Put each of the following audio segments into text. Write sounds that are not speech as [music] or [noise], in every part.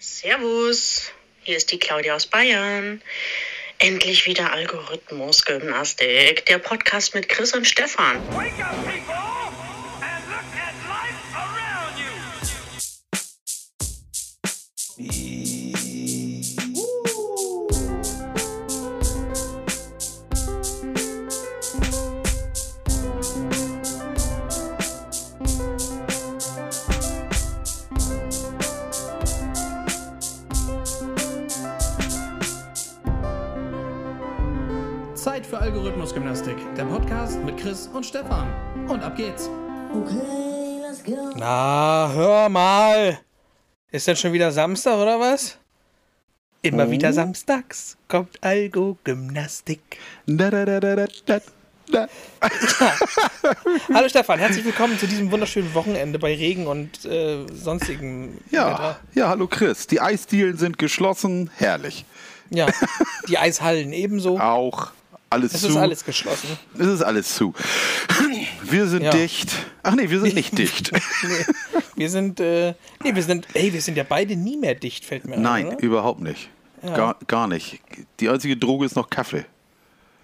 Servus, hier ist die Claudia aus Bayern. Endlich wieder Algorithmusgymnastik, der Podcast mit Chris und Stefan. Wake up, people, geht's. Okay, let's go. Na, hör mal. Ist denn schon wieder Samstag oder was? Immer wieder samstags kommt Algo-Gymnastik. Da, da, da, da, da, da, da. [laughs] Hallo Stefan, herzlich willkommen zu diesem wunderschönen Wochenende bei Regen und äh, sonstigem Ja, Wetter. ja, hallo Chris. Die Eisdielen sind geschlossen. Herrlich. Ja, [laughs] die Eishallen ebenso. Auch alles Es zu. ist alles geschlossen. Es ist alles zu. Wir sind Ja. dicht. Ach nee, wir sind nicht [laughs] dicht. Nee, wir sind, äh, nee, wir sind, ey, wir sind ja beide nie mehr dicht, fällt mir Nein, ein, oder? überhaupt nicht. Gar, gar nicht. Die einzige Droge ist noch Kaffee.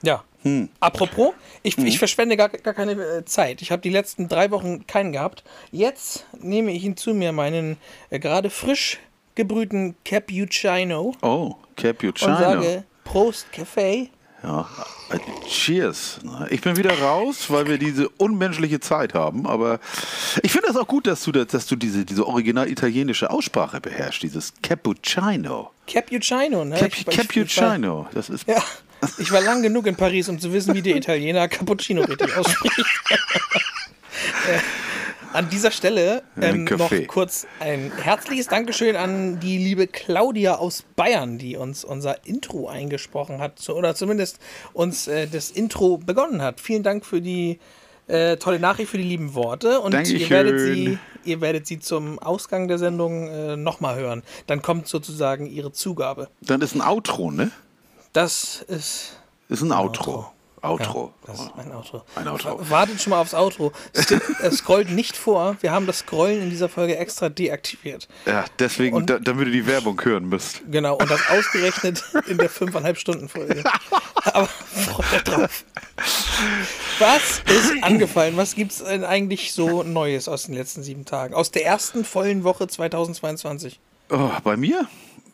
Ja. Hm. Apropos, ich, ich verschwende gar, gar keine äh, Zeit. Ich habe die letzten drei Wochen keinen gehabt. Jetzt nehme ich ihn zu mir, meinen äh, gerade frisch gebrühten Cappuccino Oh, und Cappuccino. sage Prost Café. Ja. Äh, Cheers. Ich bin wieder raus, weil wir diese unmenschliche Zeit haben. Aber ich finde es auch gut, dass du, das- dass du diese, diese original italienische Aussprache beherrschst. Dieses Cappuccino. Cappuccino, ne? Cap Ich- Cappuccino. Das ist Ja, ich war lang genug in Paris, um zu wissen, wie der Italiener Cappuccino richtig ausspricht. [laughs] [laughs] An dieser Stelle ähm, noch kurz ein herzliches Dankeschön an die liebe Claudia aus Bayern, die uns unser Intro eingesprochen hat, zu- oder zumindest uns äh, das Intro begonnen hat. Vielen Dank für die äh, tolle Nachricht, für die lieben Worte. Und ihr werdet, sie, ihr werdet sie zum Ausgang der Sendung äh, nochmal hören. Dann kommt sozusagen ihre Zugabe. Dann ist ein Outro, ne? Das ist Ist ein Outro. Outro. Ja, das ist mein Outro. Ein Outro. Wartet schon mal aufs Outro. [laughs] Scrollt nicht vor. Wir haben das Scrollen in dieser Folge extra deaktiviert. Ja, deswegen, Und- da, damit ihr die Werbung hören müsst. Genau, und das ausgerechnet [laughs] in der 5,5 Stunden Folge. Aber freut euch drauf. Was ist angefallen? Was gibt es denn eigentlich so Neues aus den letzten sieben Tagen? Aus der ersten vollen Woche 2022? Oh, bei mir?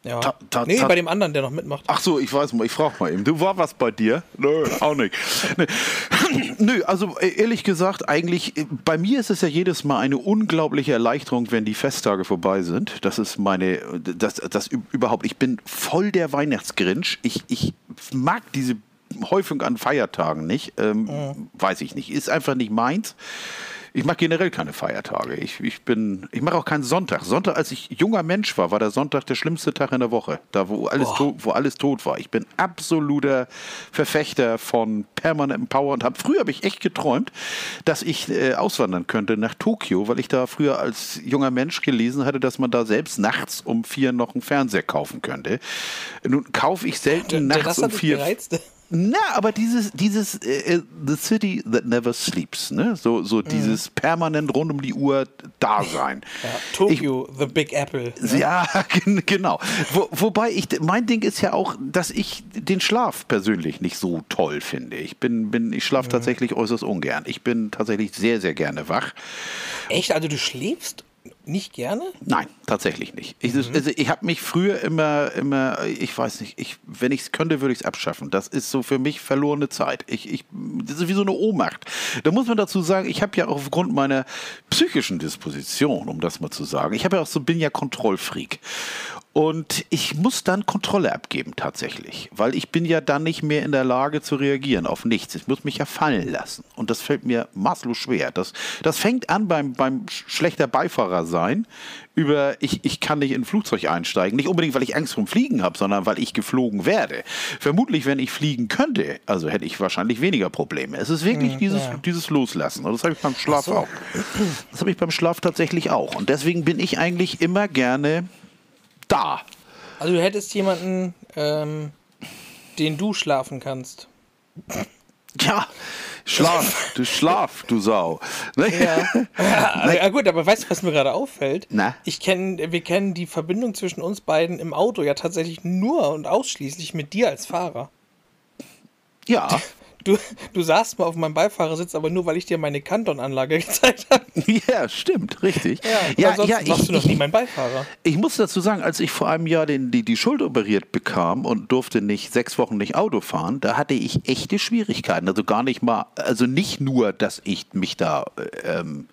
Ja. Ta- ta- nee, bei dem anderen, der noch mitmacht. Ach so, ich weiß mal, ich frage mal eben. Du war was bei dir? Nö, auch nicht. Nee. [clears throat] Nö, also äh, ehrlich gesagt, eigentlich, äh, bei mir ist es ja jedes Mal eine unglaubliche Erleichterung, wenn die Festtage vorbei sind. Das ist meine, das, das überhaupt, ich bin voll der Weihnachtsgrinch. Ich, ich mag diese Häufung an Feiertagen nicht. Ähm, Weiß ich nicht. Ist einfach nicht meins. Ich mag generell keine Feiertage. Ich, ich bin, ich mache auch keinen Sonntag. Sonntag, als ich junger Mensch war, war der Sonntag der schlimmste Tag in der Woche. Da, wo alles, tot, wo alles tot war. Ich bin absoluter Verfechter von permanentem Power und habe früher habe ich echt geträumt, dass ich äh, auswandern könnte nach Tokio, weil ich da früher als junger Mensch gelesen hatte, dass man da selbst nachts um vier noch einen Fernseher kaufen könnte. Nun kaufe ich selten nachts das um vier. gereizt. Na, aber dieses, dieses äh, äh, The City That Never Sleeps, ne? So, so dieses permanent rund um die Uhr Dasein. Ja, Tokyo, The Big Apple. Ich, ja, [laughs] gen- genau. Wo, wobei ich, mein Ding ist ja auch, dass ich den Schlaf persönlich nicht so toll finde. Ich bin, bin, ich schlafe tatsächlich äußerst ungern. Ich bin tatsächlich sehr, sehr gerne wach. Echt? Also du schläfst nicht gerne? Nein, tatsächlich nicht. Ich, also ich habe mich früher immer, immer, ich weiß nicht, ich, wenn ich es könnte, würde ich es abschaffen. Das ist so für mich verlorene Zeit. Ich, ich, das ist wie so eine Ohnmacht. Da muss man dazu sagen, ich habe ja auch aufgrund meiner psychischen Disposition, um das mal zu sagen, ich habe ja auch so, bin ja Kontrollfreak. Und ich muss dann Kontrolle abgeben tatsächlich, weil ich bin ja dann nicht mehr in der Lage zu reagieren auf nichts. Ich muss mich ja fallen lassen. Und das fällt mir maßlos schwer. Das, das fängt an beim, beim sch- schlechter Beifahrer sein, über ich, ich kann nicht in ein Flugzeug einsteigen. Nicht unbedingt, weil ich Angst vom Fliegen habe, sondern weil ich geflogen werde. Vermutlich, wenn ich fliegen könnte, also hätte ich wahrscheinlich weniger Probleme. Es ist wirklich dieses, dieses Loslassen. Und das habe ich beim Schlaf auch. Das habe ich beim Schlaf tatsächlich auch. Und deswegen bin ich eigentlich immer gerne da. Also du hättest jemanden, ähm, den du schlafen kannst. Ja, schlaf, du schlaf, du Sau. Ja. ja gut, aber weißt du, was mir gerade auffällt? Na? Ich kenn, wir kennen die Verbindung zwischen uns beiden im Auto ja tatsächlich nur und ausschließlich mit dir als Fahrer. Ja, Du, du saßt mal auf meinem Beifahrersitz, aber nur, weil ich dir meine Kanton-Anlage [laughs] gezeigt habe. ja, stimmt, richtig. Ja, ansonsten warst du noch nie mein Beifahrer. Ich muss dazu sagen, als ich vor einem Jahr den, die, die Schuld operiert bekam und durfte nicht sechs Wochen nicht Auto fahren, da hatte ich echte Schwierigkeiten. Also gar nicht mal, also nicht nur, dass ich mich da ähm,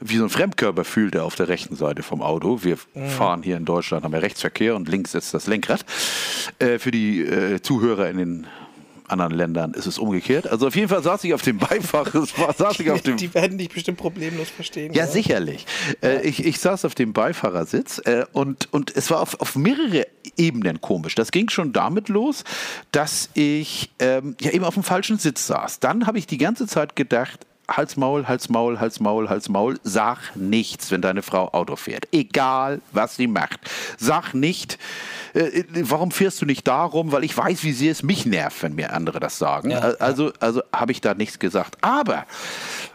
wie so ein Fremdkörper fühlte auf der rechten Seite vom Auto. Wir fahren hier in Deutschland, haben wir Rechtsverkehr und links ist das Lenkrad. Äh, für die äh, Zuhörer in den anderen Ländern ist es umgekehrt. Also auf jeden Fall saß ich auf dem Beifahrer, saß ich auf dem Die werden dich bestimmt problemlos verstehen. ja, sicherlich. Äh, ich, ich saß auf dem Beifahrersitz äh, und, und es war auf, auf mehrere Ebenen komisch. Das ging schon damit los, dass ich ähm, ja eben auf dem falschen Sitz saß. Dann habe ich die ganze Zeit gedacht, Hals, Maul, Hals, Maul, Hals, Maul, Hals, Maul. Sag nichts, wenn deine Frau Auto fährt. Egal, was sie macht. Sag nicht, äh, warum fährst du nicht darum? Weil ich weiß, wie sehr es mich nervt, wenn mir andere das sagen. Ja, also also habe ich da nichts gesagt. Aber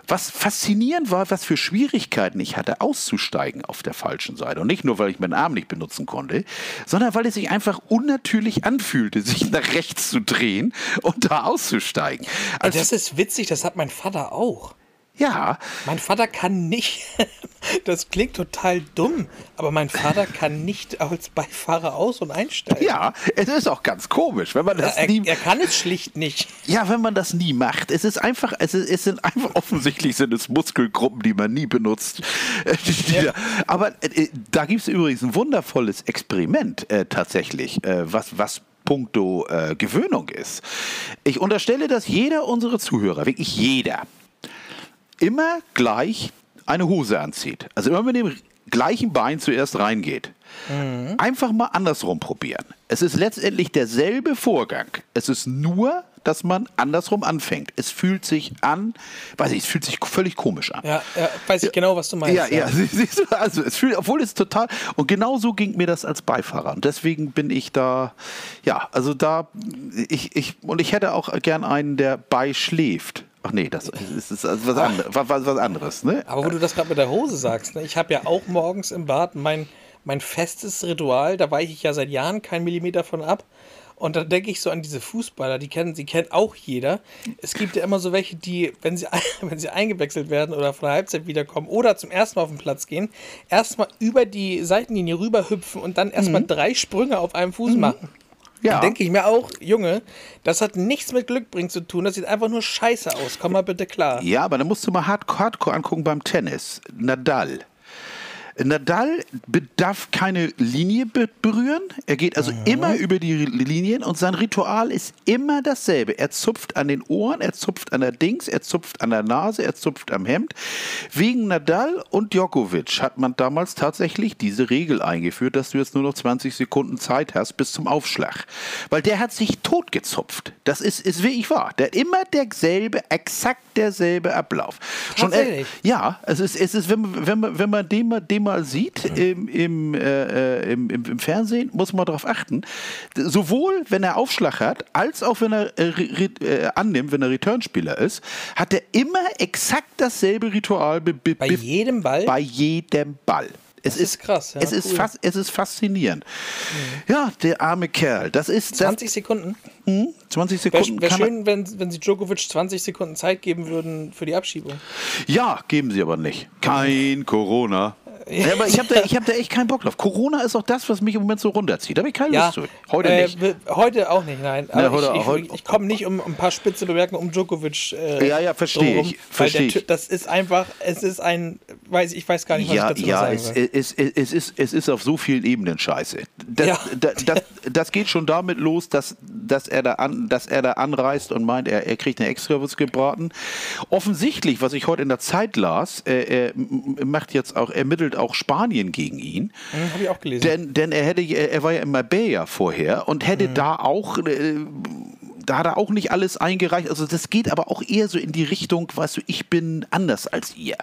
was faszinierend war, was für Schwierigkeiten ich hatte, auszusteigen auf der falschen Seite. Und nicht nur, weil ich meinen Arm nicht benutzen konnte, sondern weil es sich einfach unnatürlich anfühlte, [laughs] sich nach rechts zu drehen und da auszusteigen. Also, Das ist witzig, das hat mein Vater auch. Ja, Mein Vater kann nicht, [laughs] das klingt total dumm, aber mein Vater kann nicht als Beifahrer aus- und einsteigen. ja, es ist auch ganz komisch, wenn man das er, nie. er kann es schlicht nicht. Ja, wenn man das nie macht. Es ist einfach, es, ist, es sind einfach [laughs] offensichtlich sind es Muskelgruppen, die man nie benutzt. Äh, da- Aber äh, da gibt es übrigens ein wundervolles Experiment äh, tatsächlich, äh, was, was puncto äh, Gewöhnung ist. Ich unterstelle, dass jeder unserer Zuhörer, wirklich jeder, immer gleich eine Hose anzieht. Also immer mit dem gleichen Bein zuerst reingeht. Einfach mal andersrum probieren. Es ist letztendlich derselbe Vorgang. Es ist nur, dass man andersrum anfängt. Es fühlt sich an, weiß ich, es fühlt sich völlig komisch an. Ja, ja weiß ich genau, was du meinst. Ja, ja, sie- [laughs] siehst du, also es fühlt, obwohl es total, und genau so ging mir das als Beifahrer. Und deswegen bin ich da, ja, also da, ich, ich, und ich hätte auch gern einen, der beischläft. Ach nee, das ist, ist also was, anderes, was, was anderes, ne? Aber wo du das gerade mit der Hose sagst, ne? ich habe ja auch morgens im Bad mein, mein festes Ritual, da weiche ich ja seit Jahren keinen Millimeter von ab. Und da denke ich so an diese Fußballer, die kennen, sie kennt auch jeder. Es gibt ja immer so welche, die, wenn sie, [laughs] wenn sie eingewechselt werden oder von der Halbzeit wiederkommen oder zum ersten Mal auf den Platz gehen, erstmal über die Seitenlinie rüber hüpfen und dann erstmal drei Sprünge auf einem Fuß machen. Ja. Da denke ich mir auch, Junge, das hat nichts mit Glückbringen zu tun, das sieht einfach nur scheiße aus. Komm mal bitte klar. Ja, aber dann musst du mal hard, hardcore angucken beim Tennis. Nadal. Nadal darf keine Linie be- berühren. Er geht also immer über die Linien und sein Ritual ist immer dasselbe. Er zupft an den Ohren, er zupft an der Dings, er zupft an der Nase, er zupft am Hemd. Wegen Nadal und Djokovic hat man damals tatsächlich diese Regel eingeführt, dass du jetzt nur noch 20 Sekunden Zeit hast bis zum Aufschlag. Weil der hat sich totgezupft. Das ist, ist wirklich wahr. Der hat immer derselbe, exakt derselbe Ablauf. Schon, äh, ja, es ist, es ist wenn, man- wenn, wenn man den mal, den mal sieht im, im, äh, äh, im, im, im Fernsehen, muss man darauf achten. Sowohl wenn er Aufschlag hat, als auch wenn er äh, re, äh, annimmt, wenn er Returnspieler ist, hat er immer exakt dasselbe Ritual be, be, Bei be- jedem Ball? Bei jedem Ball. Es Das ist krass, ja, es, ist cool. fas, es ist faszinierend. Ja, der arme Kerl. Das ist das, 20 Sekunden? 20 Wäre Sekunden. wär kann er- schön, wenn, wenn sie Djokovic 20 Sekunden Zeit geben würden für die Abschiebung. Ja, geben sie aber nicht. Kein Corona. Ja, aber ich habe da, ich hab da echt keinen Bock drauf. Corona ist auch das, was mich im Moment so runterzieht. Da habe ich keine Lust zu. Heute äh, nicht. Heute auch nicht, nein. Aber heute- ich, ich, ich komme nicht um ein paar spitze Bemerkungen um Djokovic. Äh, Ja, ja, verstehe ich, der ich. Das ist einfach, es ist ein, weiß ich weiß gar nicht, was Ja, ich dazu ja, sagen es, es, es, es, ist, es ist auf so vielen Ebenen scheiße. Das, Ja. das, das, das geht schon damit los, dass, dass, er, da an, dass er da anreist und meint, er, er kriegt eine Extrawurst gebraten. Offensichtlich, was ich heute in der Zeit las, äh, er macht jetzt auch, ermittelt auch Spanien gegen ihn. Hm, Habe ich auch gelesen. Denn, denn er hätte, er war ja in Marbella vorher und hätte Mhm. da auch äh, da hat er auch nicht alles eingereicht. Also das geht aber auch eher so in die Richtung, weißt du, ich bin anders als ihr.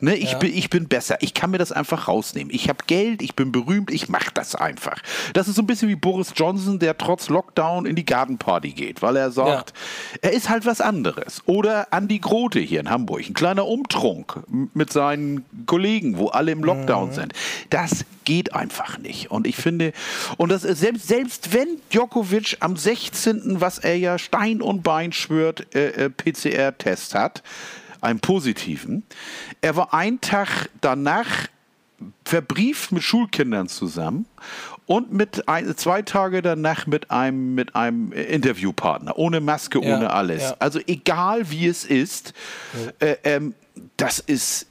Ne, ich, Ja. bin, ich bin besser. Ich kann mir das einfach rausnehmen. Ich habe Geld, ich bin berühmt, ich mache das einfach. Das ist so ein bisschen wie Boris Johnson, der trotz Lockdown in die Gartenparty geht, weil er sagt, er ist halt was anderes. Oder Andi Grote hier in Hamburg, ein kleiner Umtrunk mit seinen Kollegen, wo alle im Lockdown sind. Das geht einfach nicht. Und ich finde, und das ist selbst, selbst wenn Djokovic am 16., was er ja Stein und Bein schwört, äh, äh, PCR-Test hat, einen positiven. Er war einen Tag danach verbrieft mit Schulkindern zusammen und mit ein, zwei Tage danach mit einem, mit einem Interviewpartner, ohne Maske, Ja, ohne alles. ja. Also egal wie es ist, äh, ähm, das ist,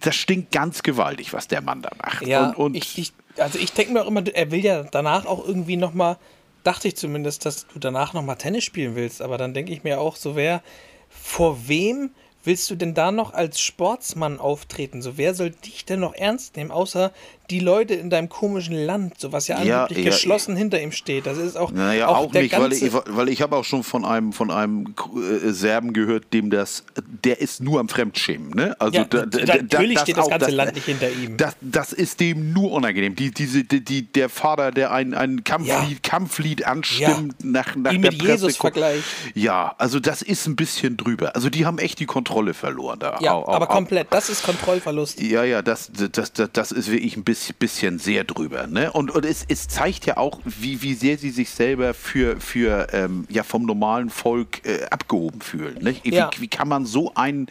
das stinkt ganz gewaltig, was der Mann da macht. Ja, und, und ich, ich, also ich denke mir auch immer, er will ja danach auch irgendwie nochmal, dachte ich zumindest, dass du danach nochmal Tennis spielen willst. Aber dann denke ich mir auch, so wer, vor wem willst du denn da noch als Sportsmann auftreten? So wer soll dich denn noch ernst nehmen, außer die Leute in deinem komischen Land, so was ja Ja, angeblich ja, geschlossen hinter ihm steht. Das ist auch, Naja, auch, der nicht, weil ich, weil ich habe auch schon von einem, von einem äh, Serben gehört, dem das, der ist nur am Fremdschämen. Ne? Also Ja, da, da, natürlich steht das auch- ganze Land nicht hinter ihm. Das, das ist dem nur unangenehm. Die, diese, die, die, der Vater, der ein, ein Kampflied, Kampflied anstimmt nach, nach der mit Presse Jesus vergleicht. Ja, also das ist ein bisschen drüber. Also die haben echt die Kontrolle verloren da. ja, Au- au- aber au- komplett, das ist Kontrollverlust. ja, ja, das, das, das, das ist wirklich ein bisschen, bisschen sehr drüber. Ne? Und, und es, es zeigt ja auch, wie, wie sehr sie sich selber für, für ähm, ja, vom normalen Volk äh, abgehoben fühlen. Ne? Wie, Ja. wie kann man so einen.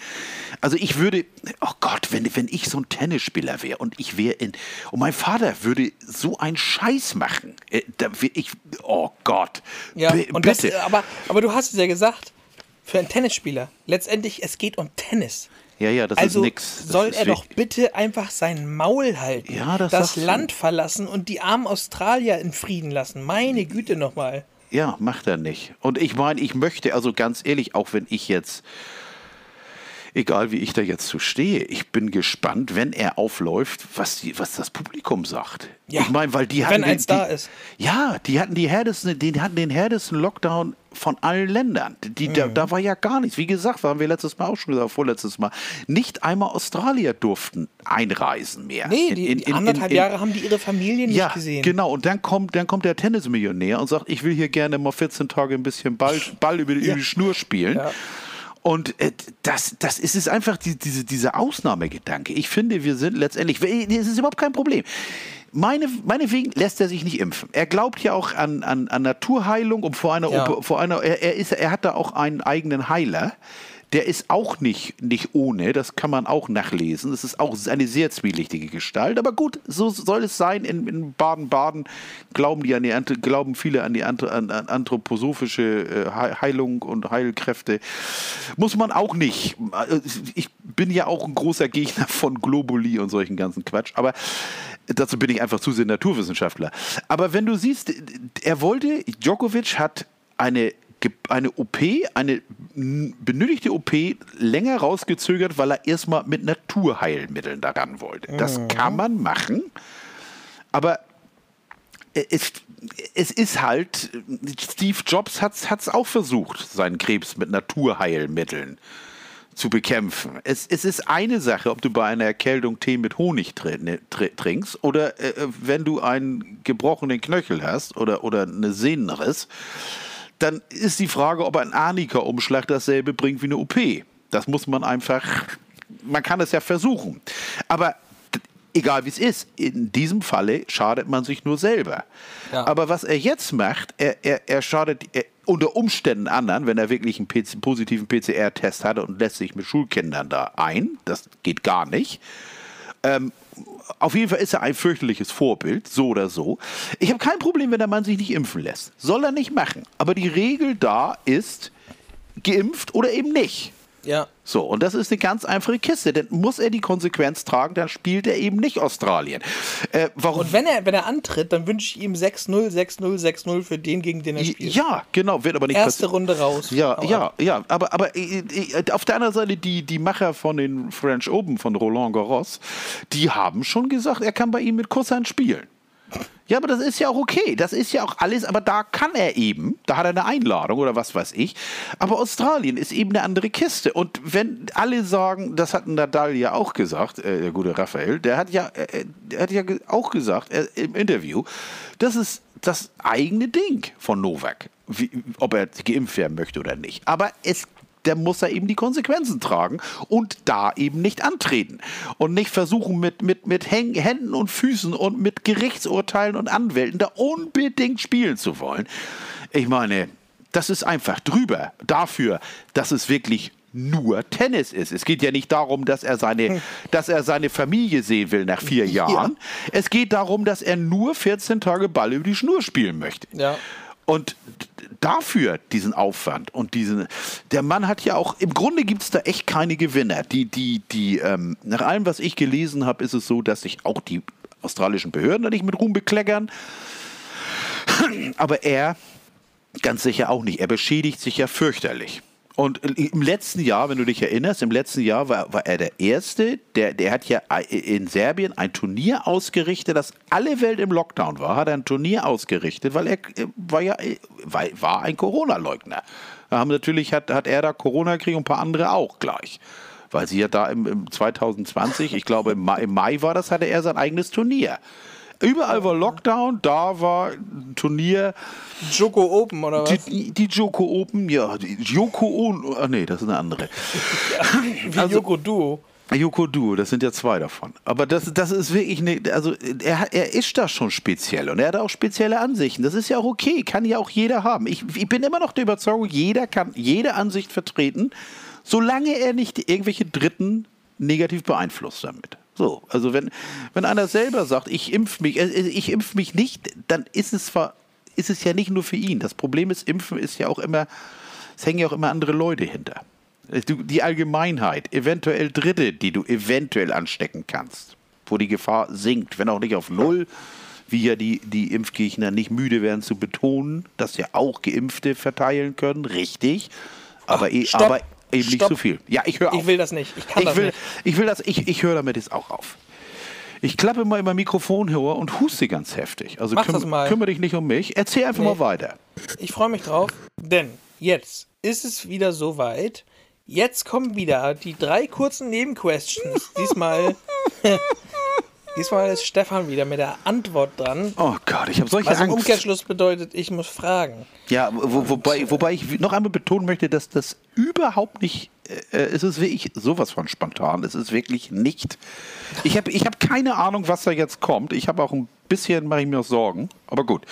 Also ich würde, oh Gott, wenn, wenn ich so ein Tennisspieler wäre und ich wäre in. Und mein Vater würde so einen Scheiß machen. Äh, da wär ich. Oh Gott. Ja, B- und das, bitte. aber, aber du hast es ja gesagt, für einen Tennisspieler, letztendlich, es geht um Tennis. Ja, ja, das also ist nix. Das soll ist er doch bitte einfach sein Maul halten, Ja, das das sagst du. Land verlassen und die armen Australier in Frieden lassen. Meine Güte nochmal. Ja, macht er nicht. Und ich meine, ich möchte, also ganz ehrlich, auch wenn ich jetzt, egal wie ich da jetzt so stehe, ich bin gespannt, wenn er aufläuft, was, die, was das Publikum sagt. Ja, ich meine, weil die wenn hatten. eins den, da die, ist. Ja, die hatten die härtesten, die hatten den härtesten Lockdown von allen Ländern. Die, da, Mhm. da war ja gar nichts. Wie gesagt, haben wir letztes Mal auch schon gesagt, vorletztes Mal. Nicht einmal Australier durften einreisen mehr. Nee, In- die, in- die in- anderthalb in- Jahre haben die ihre Familie nicht ja, gesehen. genau. Und dann kommt, dann kommt der Tennismillionär und sagt, ich will hier gerne mal 14 Tage ein bisschen Ball, [laughs] Ball über, die- über die Schnur spielen. Ja. Und äh, das, das ist es einfach die, diese, dieser Ausnahmegedanke. Ich finde, wir sind letztendlich, es ist überhaupt kein Problem. Meine, meinetwegen lässt er sich nicht impfen. Er glaubt ja auch an, an, an Naturheilung und vor einer, Ja. Vor einer er, er, ist, er hat da auch einen eigenen Heiler. Der ist auch nicht, nicht ohne, das kann man auch nachlesen. Das ist auch eine sehr zwielichtige Gestalt. Aber gut, so soll es sein. In, Baden-Baden glauben, glauben viele an die an, an anthroposophische äh, He- Heilung und Heilkräfte. Muss man auch nicht. Ich bin ja auch ein großer Gegner von Globuli und solchen ganzen Quatsch. Aber dazu bin ich einfach zu sehr Naturwissenschaftler. Aber wenn du siehst, er wollte, Djokovic hat eine eine OP, eine benötigte OP länger rausgezögert, weil er erstmal mit Naturheilmitteln daran wollte. Das kann man machen, aber es, es ist halt, Steve Jobs hat es auch versucht, seinen Krebs mit Naturheilmitteln zu bekämpfen. Es, es ist eine Sache, ob du bei einer Erkältung Tee mit Honig tr ne, tr trinkst oder äh, wenn du einen gebrochenen Knöchel hast oder, oder eine Sehnenriss, dann ist die Frage, ob ein Arnika-Umschlag dasselbe bringt wie eine OP. Das muss man einfach, man kann es ja versuchen. Aber egal wie es ist, in diesem Falle schadet man sich nur selber. Ja. Aber was er jetzt macht, er, er, er schadet er, unter Umständen anderen, wenn er wirklich einen PC, positiven PCR-Test hatte und lässt sich mit Schulkindern da ein. Das geht gar nicht. Ähm, auf jeden Fall ist er ein fürchterliches Vorbild, so oder so. Ich habe kein Problem, wenn der Mann sich nicht impfen lässt. Soll er nicht machen. Aber die Regel da ist, geimpft oder eben nicht. Ja. So, und das ist eine ganz einfache Kiste. Denn muss er die Konsequenz tragen, dann spielt er eben nicht Australien. Äh, warum? Und wenn er, wenn er antritt, dann wünsche ich ihm 6-0, 6-0, 6-0 für den, gegen den er spielt. ja, genau, wird aber nicht Erste passieren. Runde raus. Ja, Hau ja, ja, aber, aber äh, äh, auf der anderen Seite, die, die Macher von den French Open, von Roland Garros, die haben schon gesagt, er kann bei ihm mit Kusshand spielen. Ja, aber das ist ja auch okay. Das ist ja auch alles, aber da kann er eben, da hat er eine Einladung oder was weiß ich. Aber Australien ist eben eine andere Kiste. Und wenn alle sagen, das hat Nadal ja auch gesagt, äh, der gute Raphael, der hat ja, äh, der hat ja auch gesagt äh, im Interview, das ist das eigene Ding von Novak, wie, ob er geimpft werden möchte oder nicht. Aber es der muss er eben die Konsequenzen tragen und da eben nicht antreten und nicht versuchen mit, mit, mit Händen und Füßen und mit Gerichtsurteilen und Anwälten da unbedingt spielen zu wollen. Ich meine, das ist einfach drüber dafür, dass es wirklich nur Tennis ist. Es geht ja nicht darum, dass er seine, dass er seine Familie sehen will nach vier Jahren. Es geht darum, dass er nur 14 Tage Ball über die Schnur spielen möchte. Ja. Und dafür diesen Aufwand und diesen, der Mann hat ja auch, im Grunde gibt es da echt keine Gewinner. Die, die, die, ähm, nach allem, was ich gelesen habe, ist es so, dass sich auch die australischen Behörden da nicht mit Ruhm bekleckern. Aber er ganz sicher auch nicht. Er beschädigt sich ja fürchterlich. Und im letzten Jahr, wenn du dich erinnerst, im letzten Jahr war, war er der Erste, der, der hat ja in Serbien ein Turnier ausgerichtet, das alle Welt im Lockdown war, hat er ein Turnier ausgerichtet, weil er äh, war ja war, war ein Corona-Leugner. Haben natürlich hat, hat er da Corona gekriegt und ein paar andere auch gleich. Weil sie ja da im, im 2020, ich glaube im Mai, im Mai war das, hatte er sein eigenes Turnier. Überall war Lockdown, da war ein Turnier. Joko Open oder was? Die, die Joko Open, ja, die Joko Ono, ah nee, das ist eine andere. [laughs] Wie also- Joko Duo. Joko Duo, das sind ja zwei davon. Aber das, das ist wirklich, ne, also er, er ist da schon speziell und er hat auch spezielle Ansichten. Das ist ja auch okay, kann ja auch jeder haben. Ich, ich bin immer noch der Überzeugung, jeder kann jede Ansicht vertreten, solange er nicht irgendwelche Dritten negativ beeinflusst damit. So, also wenn, wenn einer selber sagt, ich impf mich, äh, ich impf mich nicht, dann ist es zwar, ist es ja nicht nur für ihn. Das Problem ist, Impfen ist ja auch immer, es hängen ja auch immer andere Leute hinter. Du, die Allgemeinheit, eventuell Dritte, die du eventuell anstecken kannst, wo die Gefahr sinkt, wenn auch nicht auf Null, wie ja die, die Impfgegner nicht müde werden zu betonen, dass ja auch Geimpfte verteilen können, richtig, aber, eh, stopp, aber eben nicht stopp. so viel. Ja, ich höre auf. Ich will das nicht. Ich kann ich das will, nicht. Ich will das, ich, ich höre damit jetzt auch auf. Ich klappe mal in mein Mikrofon höher und huste ganz heftig. Also Mach das mal. kümmere dich nicht um mich. Erzähl einfach Nee. mal weiter. Ich freue mich drauf, denn jetzt ist es wieder soweit. Jetzt kommen wieder die drei kurzen Nebenquestions. Diesmal, [laughs] [laughs] diesmal ist Stefan wieder mit der Antwort dran. Oh Gott, ich habe solche Was im Angst. Umkehrschluss bedeutet, ich muss fragen. Ja, wo, wobei, wobei ich noch einmal betonen möchte, dass das überhaupt nicht, äh, es ist wirklich sowas von spontan. Es ist wirklich nicht. Ich habe ich hab keine Ahnung, was da jetzt kommt. Ich habe auch ein bisschen, mache ich mir auch Sorgen. Aber gut.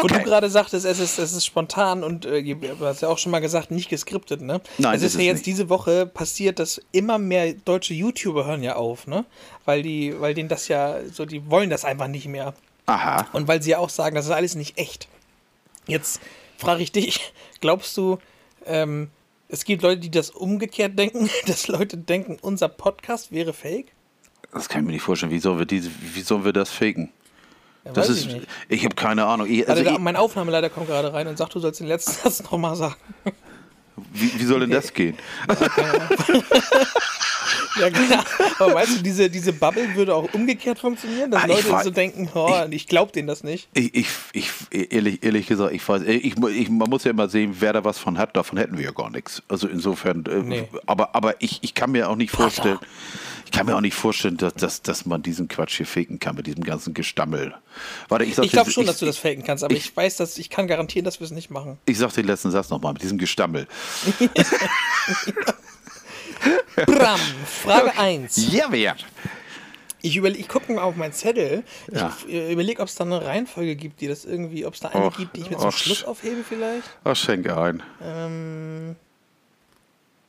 Wo du Okay. gerade sagtest, es ist, es ist spontan und äh, du hast ja auch schon mal gesagt, nicht geskriptet, ne? Nein, es das ist ja ist jetzt nicht. diese Woche passiert, dass immer mehr deutsche YouTuber hören ja auf, ne? Weil die, weil denen das ja so, die wollen das einfach nicht mehr. Aha. Und weil sie ja auch sagen, das ist alles nicht echt. Jetzt frage ich dich, [laughs] glaubst du, ähm, es gibt Leute, die das umgekehrt denken, [laughs] dass Leute denken, unser Podcast wäre fake? Das kann ich mir nicht vorstellen. Wie sollen wir, diese, wie sollen wir das faken? Das weiß ist, ich ich habe keine Ahnung. Ich, also Also, ich, mein Aufnahmeleiter kommt gerade rein und sagt, du sollst den letzten [laughs] Satz nochmal sagen. wie, wie soll denn das gehen? [laughs] [laughs] Ja, genau. Aber weißt du, diese, diese Bubble würde auch umgekehrt funktionieren, dass Ah, ich Leute freu- so denken, oh, ich, glaub denen das nicht. Ich, ich, ich ehrlich, ehrlich gesagt, ich weiß, ich, ich, man muss ja immer sehen, wer da was von hat. Davon hätten wir ja gar nichts. Also insofern, äh, Nee. aber, aber ich, ich kann mir auch nicht vorstellen, ich kann mir auch nicht vorstellen, dass, dass, dass man diesen Quatsch hier faken kann mit diesem ganzen Gestammel. Warte, ich Ich glaube schon, ich, dass du das faken kannst, aber ich, ich- weiß, dass ich kann garantieren, dass wir es nicht machen. Ich sag den letzten Satz nochmal mit diesem Gestammel. [laughs] Bram, Frage [laughs] 1. Ja, wer? Ich, überle- ich gucke mal auf meinen Zettel. Ja. Ich äh, überlege, ob es da eine Reihenfolge gibt, die das irgendwie, ob es da eine Och, gibt, die ich mir zum och. Schluss aufhebe vielleicht. Ach, schenke ein. Ähm,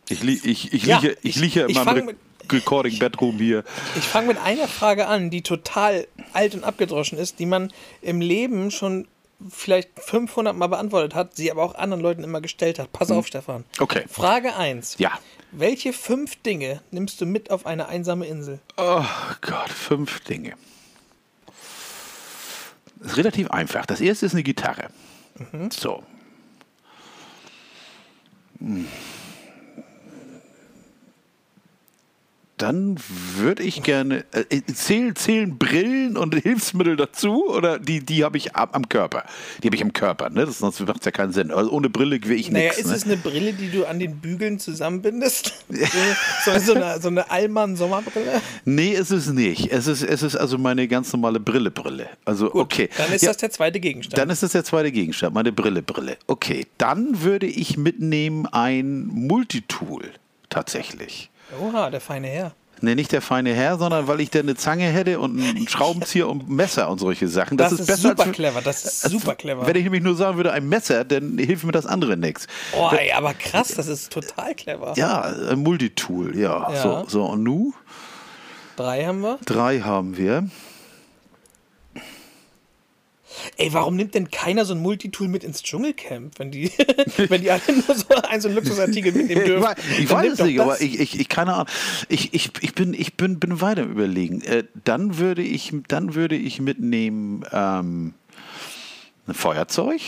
Ich, li ich, ich, Ja, liege, ich, ich- liege in ich mit- Recording Bedroom hier. ich fange mit einer Frage an, die total alt und abgedroschen ist, die man im Leben schon vielleicht 500 Mal beantwortet hat, sie aber auch anderen Leuten immer gestellt hat. Pass auf, Stefan. Hm. Okay. Frage 1. Ja. Welche fünf Dinge nimmst du mit auf eine einsame Insel? Oh Gott, fünf Dinge. Das ist relativ einfach. Das erste ist eine Gitarre. So. Hm. Dann würde ich gerne. Äh, zählen, zählen Brillen und [laughs] Hilfsmittel dazu? Oder die, die habe ich am, am Körper? Die habe ich am Körper, ne? Das, sonst macht ja keinen Sinn. Also ohne Brille wäre ich Naja, nichts. ist Ne? es eine Brille, die du an den Bügeln zusammenbindest? [laughs] so, so, eine, so eine Allmann-Sommerbrille? Nee, ist es nicht. Es ist, es ist also meine ganz normale Brille-Brille. Also, okay. Dann ist Ja, das der zweite Gegenstand. Dann ist das der zweite Gegenstand, meine Brille-Brille. Okay, dann würde ich mitnehmen ein Multitool. Tatsächlich. Oha, der feine Herr. Nee, nicht der feine Herr, sondern weil ich da eine Zange hätte und einen [laughs] Schraubenzieher und ein Messer und solche Sachen. Das, ist, besser super als- clever, das ist als- super clever. Wenn ich nämlich nur sagen würde, ein Messer, dann hilft mir das andere nichts. Oh, ey, aber krass, das ist total clever. Ja, ein Multitool, ja. Ja. So, so, und nu? Drei haben wir. Drei haben wir. Ey, warum nimmt denn keiner so ein Multitool mit ins Dschungelcamp, wenn die, [laughs] wenn die alle nur so ein so einen Luxusartikel mitnehmen [laughs] Ich, dürfen? ich Dann weiß es nicht, das. aber ich, ich, ich keine Ahnung. Ich, ich, ich bin, ich bin, bin weiter im überlegen. Äh, dann würde ich, dann würde ich mitnehmen ähm, ein Feuerzeug.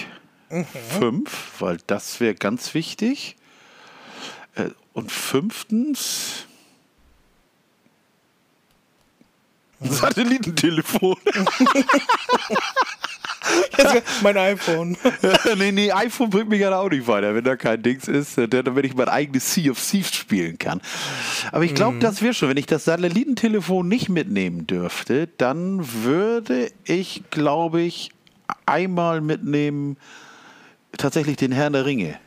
Mhm. Fünf, weil das wäre ganz wichtig. Äh, und fünftens. Ein Satellitentelefon. [laughs] Jetzt mein iPhone. [laughs] nee, nee, iPhone bringt mich ja auch nicht weiter, wenn da kein Dings ist, äh, dann, wenn ich mein eigenes Sea of Thieves spielen kann. Aber ich glaube, das wäre schon. Wenn ich das Satellitentelefon nicht mitnehmen dürfte, dann würde ich, glaube ich, einmal mitnehmen, tatsächlich den Herrn der Ringe.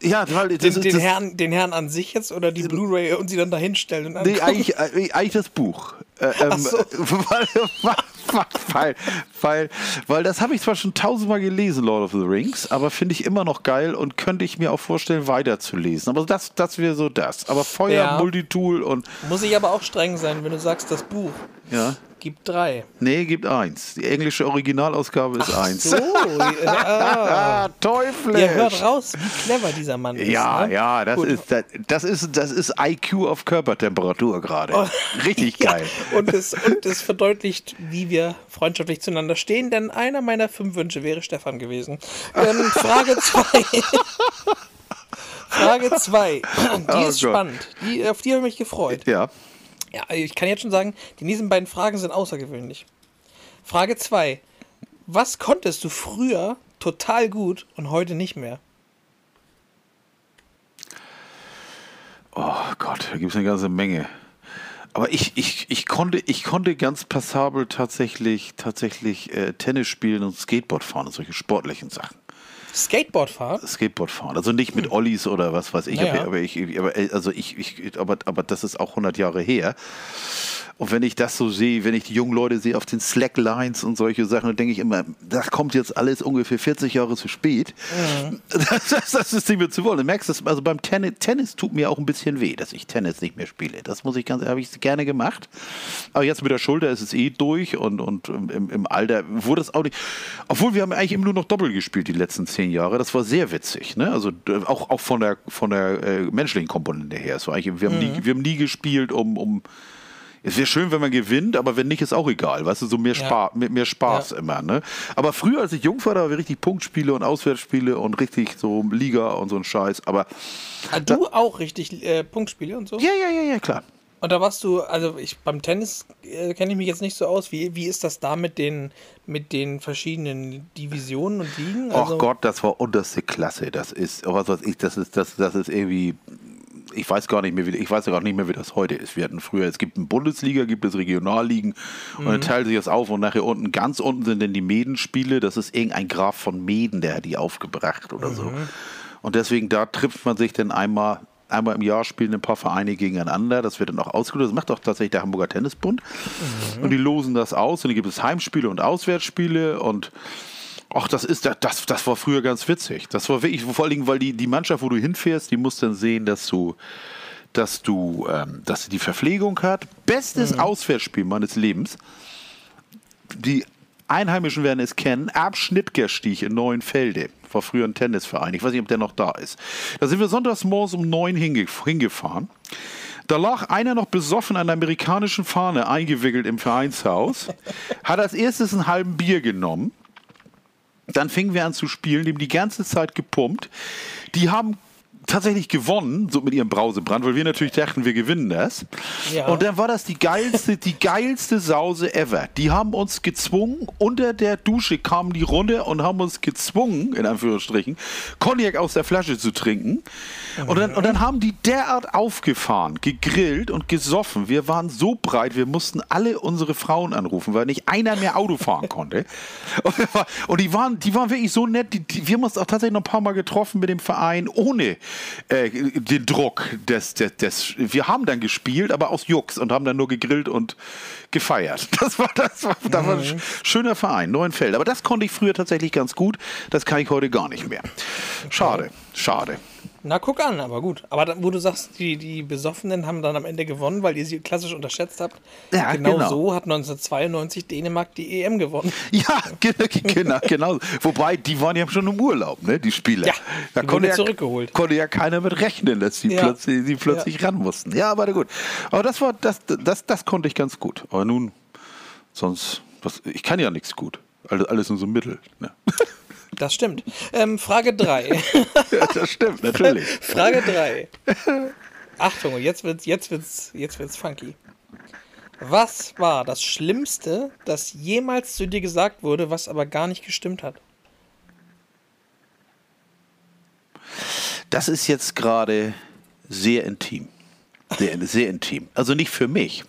Ja, weil das Den, ist den, das, Herrn, den Herrn an sich jetzt oder die Blu-ray und sie dann da hinstellen und Nee, eigentlich, äh, eigentlich das Buch. Äh, ähm, so. [laughs] weil, weil, weil, weil das habe ich zwar schon tausendmal gelesen, Lord of the Rings, aber finde ich immer noch geil und könnte ich mir auch vorstellen, weiterzulesen. Aber das, das wäre so das. Aber Feuer, Ja. Multitool und Muss ich aber auch streng sein, wenn du sagst, das Buch ja. Gibt drei. Nee, gibt eins. Die englische Originalausgabe ist eins. So, ja. [laughs] Ah, Teufel! Ihr hört raus, wie clever dieser Mann ist. Ja, ne? ja, das Gut. ist, das, das ist das ist IQ auf Körpertemperatur gerade. Richtig Oh. [laughs] Ja, geil. und es, und es verdeutlicht, wie wir freundschaftlich zueinander stehen, denn einer meiner fünf Wünsche wäre Stefan gewesen. Ähm, [laughs] Frage 2. Frage 2. Die Oh ist Gott. spannend. Die, auf die habe ich mich gefreut. Ja. Ja, ich kann jetzt schon sagen, die nächsten beiden Fragen sind außergewöhnlich. Frage 2. Was konntest du früher total gut und heute nicht mehr? Oh Gott, da gibt es eine ganze Menge. Aber ich, ich, ich, konnte, ich konnte ganz passabel tatsächlich, tatsächlich äh, Tennis spielen und Skateboard fahren und solche sportlichen Sachen. Skateboard fahren? Skateboard fahren. Also nicht mit Ollis oder was weiß ich. Naja. Aber, ich, aber, also ich, ich, aber, aber das ist auch 100 Jahre her. Und wenn ich das so sehe, wenn ich die jungen Leute sehe auf den Slacklines und solche Sachen, dann denke ich immer, das kommt jetzt alles ungefähr 40 Jahre zu spät. [laughs] Das, das, das ist nicht mehr zu wollen. Du merkst das, also beim Tennis, Tennis tut mir auch ein bisschen weh, dass ich Tennis nicht mehr spiele. Das muss ich ganz, habe ich gerne gemacht. Aber jetzt mit der Schulter ist es eh durch und, und im, im Alter wurde es auch nicht. Obwohl wir haben eigentlich immer nur noch Doppel gespielt die letzten zehn Jahre. Das war sehr witzig. Ne? Also auch, auch von der, von der äh, menschlichen Komponente her. Es war eigentlich, wir, haben nie, wir haben nie gespielt, um, um es wäre schön, wenn man gewinnt, aber wenn nicht, ist auch egal. Weißt du, so mehr, Ja. Spaß, mehr, mehr Spaß immer. Ne? Aber früher, als ich jung war, da war richtig Punktspiele und Auswärtsspiele und richtig so Liga und so ein Scheiß. Aber Ah, du auch richtig äh, Punktspiele und so? ja, ja, ja, ja, klar. Und da warst du, also ich beim Tennis äh, kenne ich mich jetzt nicht so aus. Wie, wie ist das da mit den, mit den verschiedenen Divisionen und Ligen? Ach Also, Gott, das war unterste Klasse. Das ist, was weiß ich, das ist, das, das ist irgendwie. Ich weiß gar nicht mehr, wie, ich weiß gar nicht mehr, wie das heute ist. Wir hatten früher, es gibt eine Bundesliga, gibt es Regionalligen und Mhm. dann teilt sich das auf und nachher unten, ganz unten sind dann die Medenspiele. Das ist irgendein Graf von Meden, der hat die aufgebracht oder so. Mhm. Und deswegen, da trifft man sich dann einmal, einmal im Jahr spielen ein paar Vereine gegeneinander. Das wird dann auch ausgelost. Das macht auch tatsächlich der Hamburger Tennisbund. Und die losen das aus und dann gibt es Heimspiele und Auswärtsspiele und Ach, das ist das, das war früher ganz witzig. Das war wirklich, vor allen Dingen, weil die, die Mannschaft, wo du hinfährst, die muss dann sehen, dass du, dass du, ähm, dass sie die Verpflegung hat. Bestes Auswärtsspiel meines Lebens. Die Einheimischen werden es kennen. Abschnittgerstich in Neuenfelde. War früher ein Tennisverein. Ich weiß nicht, ob der noch da ist. Da sind wir sonntags morgens um neun hinge hingefahren. Da lag einer noch besoffen an der amerikanischen Fahne eingewickelt im Vereinshaus, [laughs] hat als erstes einen halben Bier genommen. Dann fingen wir an zu spielen, die haben die ganze Zeit gepumpt. Die haben tatsächlich gewonnen, so mit ihrem Brausebrand, weil wir natürlich dachten, wir gewinnen das. Ja. Und dann war das die geilste, die geilste Sause ever. Die haben uns gezwungen, unter der Dusche kamen die runter und haben uns gezwungen, in Anführungsstrichen, Cognac aus der Flasche zu trinken. Und dann, und dann haben die derart aufgefahren, gegrillt und gesoffen. Wir waren so breit, wir mussten alle unsere Frauen anrufen, weil nicht einer mehr Auto fahren [laughs] konnte. Und die, waren, die waren wirklich so nett. Die, die, wir haben uns auch tatsächlich noch ein paar Mal getroffen mit dem Verein, ohne äh, den Druck des, des, des. Wir haben dann gespielt, aber aus Jux und haben dann nur gegrillt und gefeiert. [laughs] Das war, das war, das war ein schöner Verein, Neuenfeld. Aber das konnte ich früher tatsächlich ganz gut. Das kann ich heute gar nicht mehr. Schade, schade. Na, guck an, aber gut. Aber da, wo du sagst, die, die Besoffenen haben dann am Ende gewonnen, weil ihr sie klassisch unterschätzt habt. Ja, genau, genau. so hat 1992 Dänemark die EM gewonnen. [laughs] Ja, genau, genau. Wobei, die waren ja schon im Urlaub, ne, die Spieler. Ja, da die konnte wurden ja, zurückgeholt. konnte ja keiner mit rechnen, dass die Ja. plötzlich, die plötzlich ran mussten. Ja, aber gut. Aber das war, das, das, das konnte ich ganz gut. Aber nun, sonst, was, ich kann ja nichts gut. Alles, alles nur so Mittel. Ne? [laughs] Das stimmt. Ähm, Frage 3. [laughs] ja, das stimmt, natürlich. Frage 3. Achtung, jetzt wird's, jetzt wird's, jetzt wird's funky. Was war das Schlimmste, das jemals zu dir gesagt wurde, was aber gar nicht gestimmt hat? Das ist jetzt gerade sehr intim. Sehr, sehr intim. Also nicht für mich,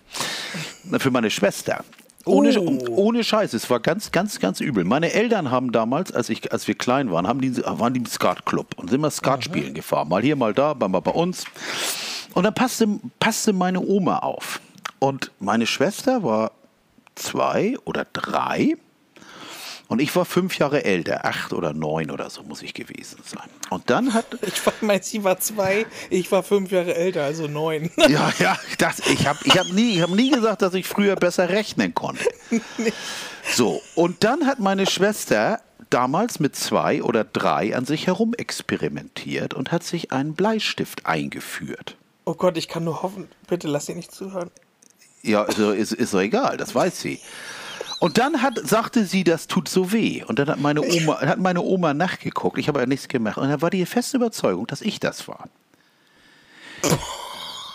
für meine Schwester. Ohne, Oh. ohne Scheiß, es war ganz, ganz, ganz übel. Meine Eltern haben damals, als, ich, als wir klein waren, haben die, waren die im Skatclub und sind mal Skat spielen gefahren. Mal hier, mal da, mal bei uns. Und dann passte, passte meine Oma auf. Und meine Schwester war zwei oder drei. Und ich war fünf Jahre älter, acht oder neun oder so muss ich gewesen sein. Und dann hat, [laughs] Ich war, mein, sie war zwei, ich war fünf Jahre älter, also neun. [laughs] Ja, ja, das, ich habe ich hab nie, ich hab nie gesagt, dass ich früher besser rechnen konnte. [laughs] So, und dann hat meine Schwester damals mit zwei oder drei an sich herum experimentiert und hat sich einen Bleistift eingeführt. Oh Gott, ich kann nur hoffen, bitte lass sie nicht zuhören. Ja, ist, doch- ist, ist doch egal, das weiß sie. Und dann hat, sagte sie, das tut so weh. Und dann hat meine Oma, hat meine Oma nachgeguckt. Ich habe ja nichts gemacht. Und dann war die feste Überzeugung, dass ich das war.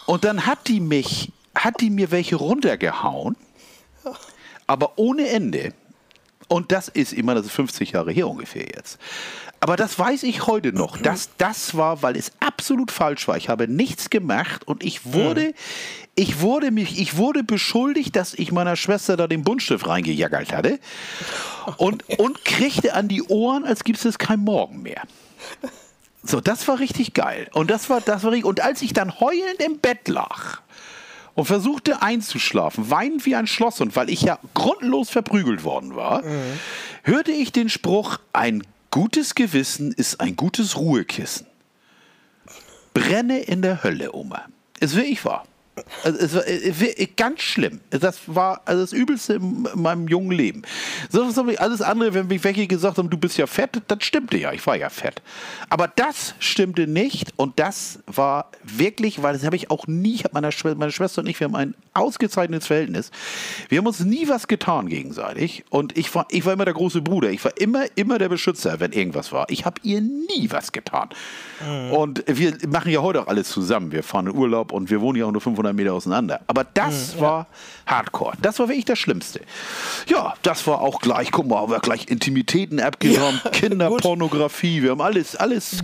Und dann hat die mich, hat die mir welche runtergehauen, aber ohne Ende. Und das ist, meine, das ist 50 Jahre her ungefähr jetzt. Aber das weiß ich heute noch, dass das war, weil es absolut falsch war. Ich habe nichts gemacht und ich wurde, ich wurde mich, ich wurde beschuldigt, dass ich meiner Schwester da den Buntstift reingejaggert hatte und, und kriegte an die Ohren, als gibt es kein Morgen mehr. So, das war richtig geil. Und das war, das war richtig. Und als ich dann heulend im Bett lag und versuchte einzuschlafen, weinend wie ein Schlosshund, weil ich ja grundlos verprügelt worden war, hörte ich den Spruch, ein gutes Gewissen ist ein gutes Ruhekissen. Brenne in der Hölle, Oma. Es wirklich wahr. Also es war äh, äh, ganz schlimm. Das war also das Übelste in meinem jungen Leben. So, alles andere, wenn mich welche gesagt haben, du bist ja fett, das stimmte ja, ich war ja fett. Aber das stimmte nicht und das war wirklich, weil das habe ich auch nie, ich meine, Schwester, meine Schwester und ich, wir haben ein ausgezeichnetes Verhältnis. Wir haben uns nie was getan gegenseitig und ich war, ich war immer der große Bruder. Ich war immer, immer der Beschützer, wenn irgendwas war. Ich habe ihr nie was getan. Und wir machen ja heute auch alles zusammen. Wir fahren in Urlaub und wir wohnen ja auch nur 500 Meter auseinander. Aber das war Hardcore. Das war wirklich das Schlimmste. Ja, das war auch gleich, guck mal, haben wir gleich Intimitäten abgenommen, [laughs] Kinderpornografie. Wir haben alles, alles,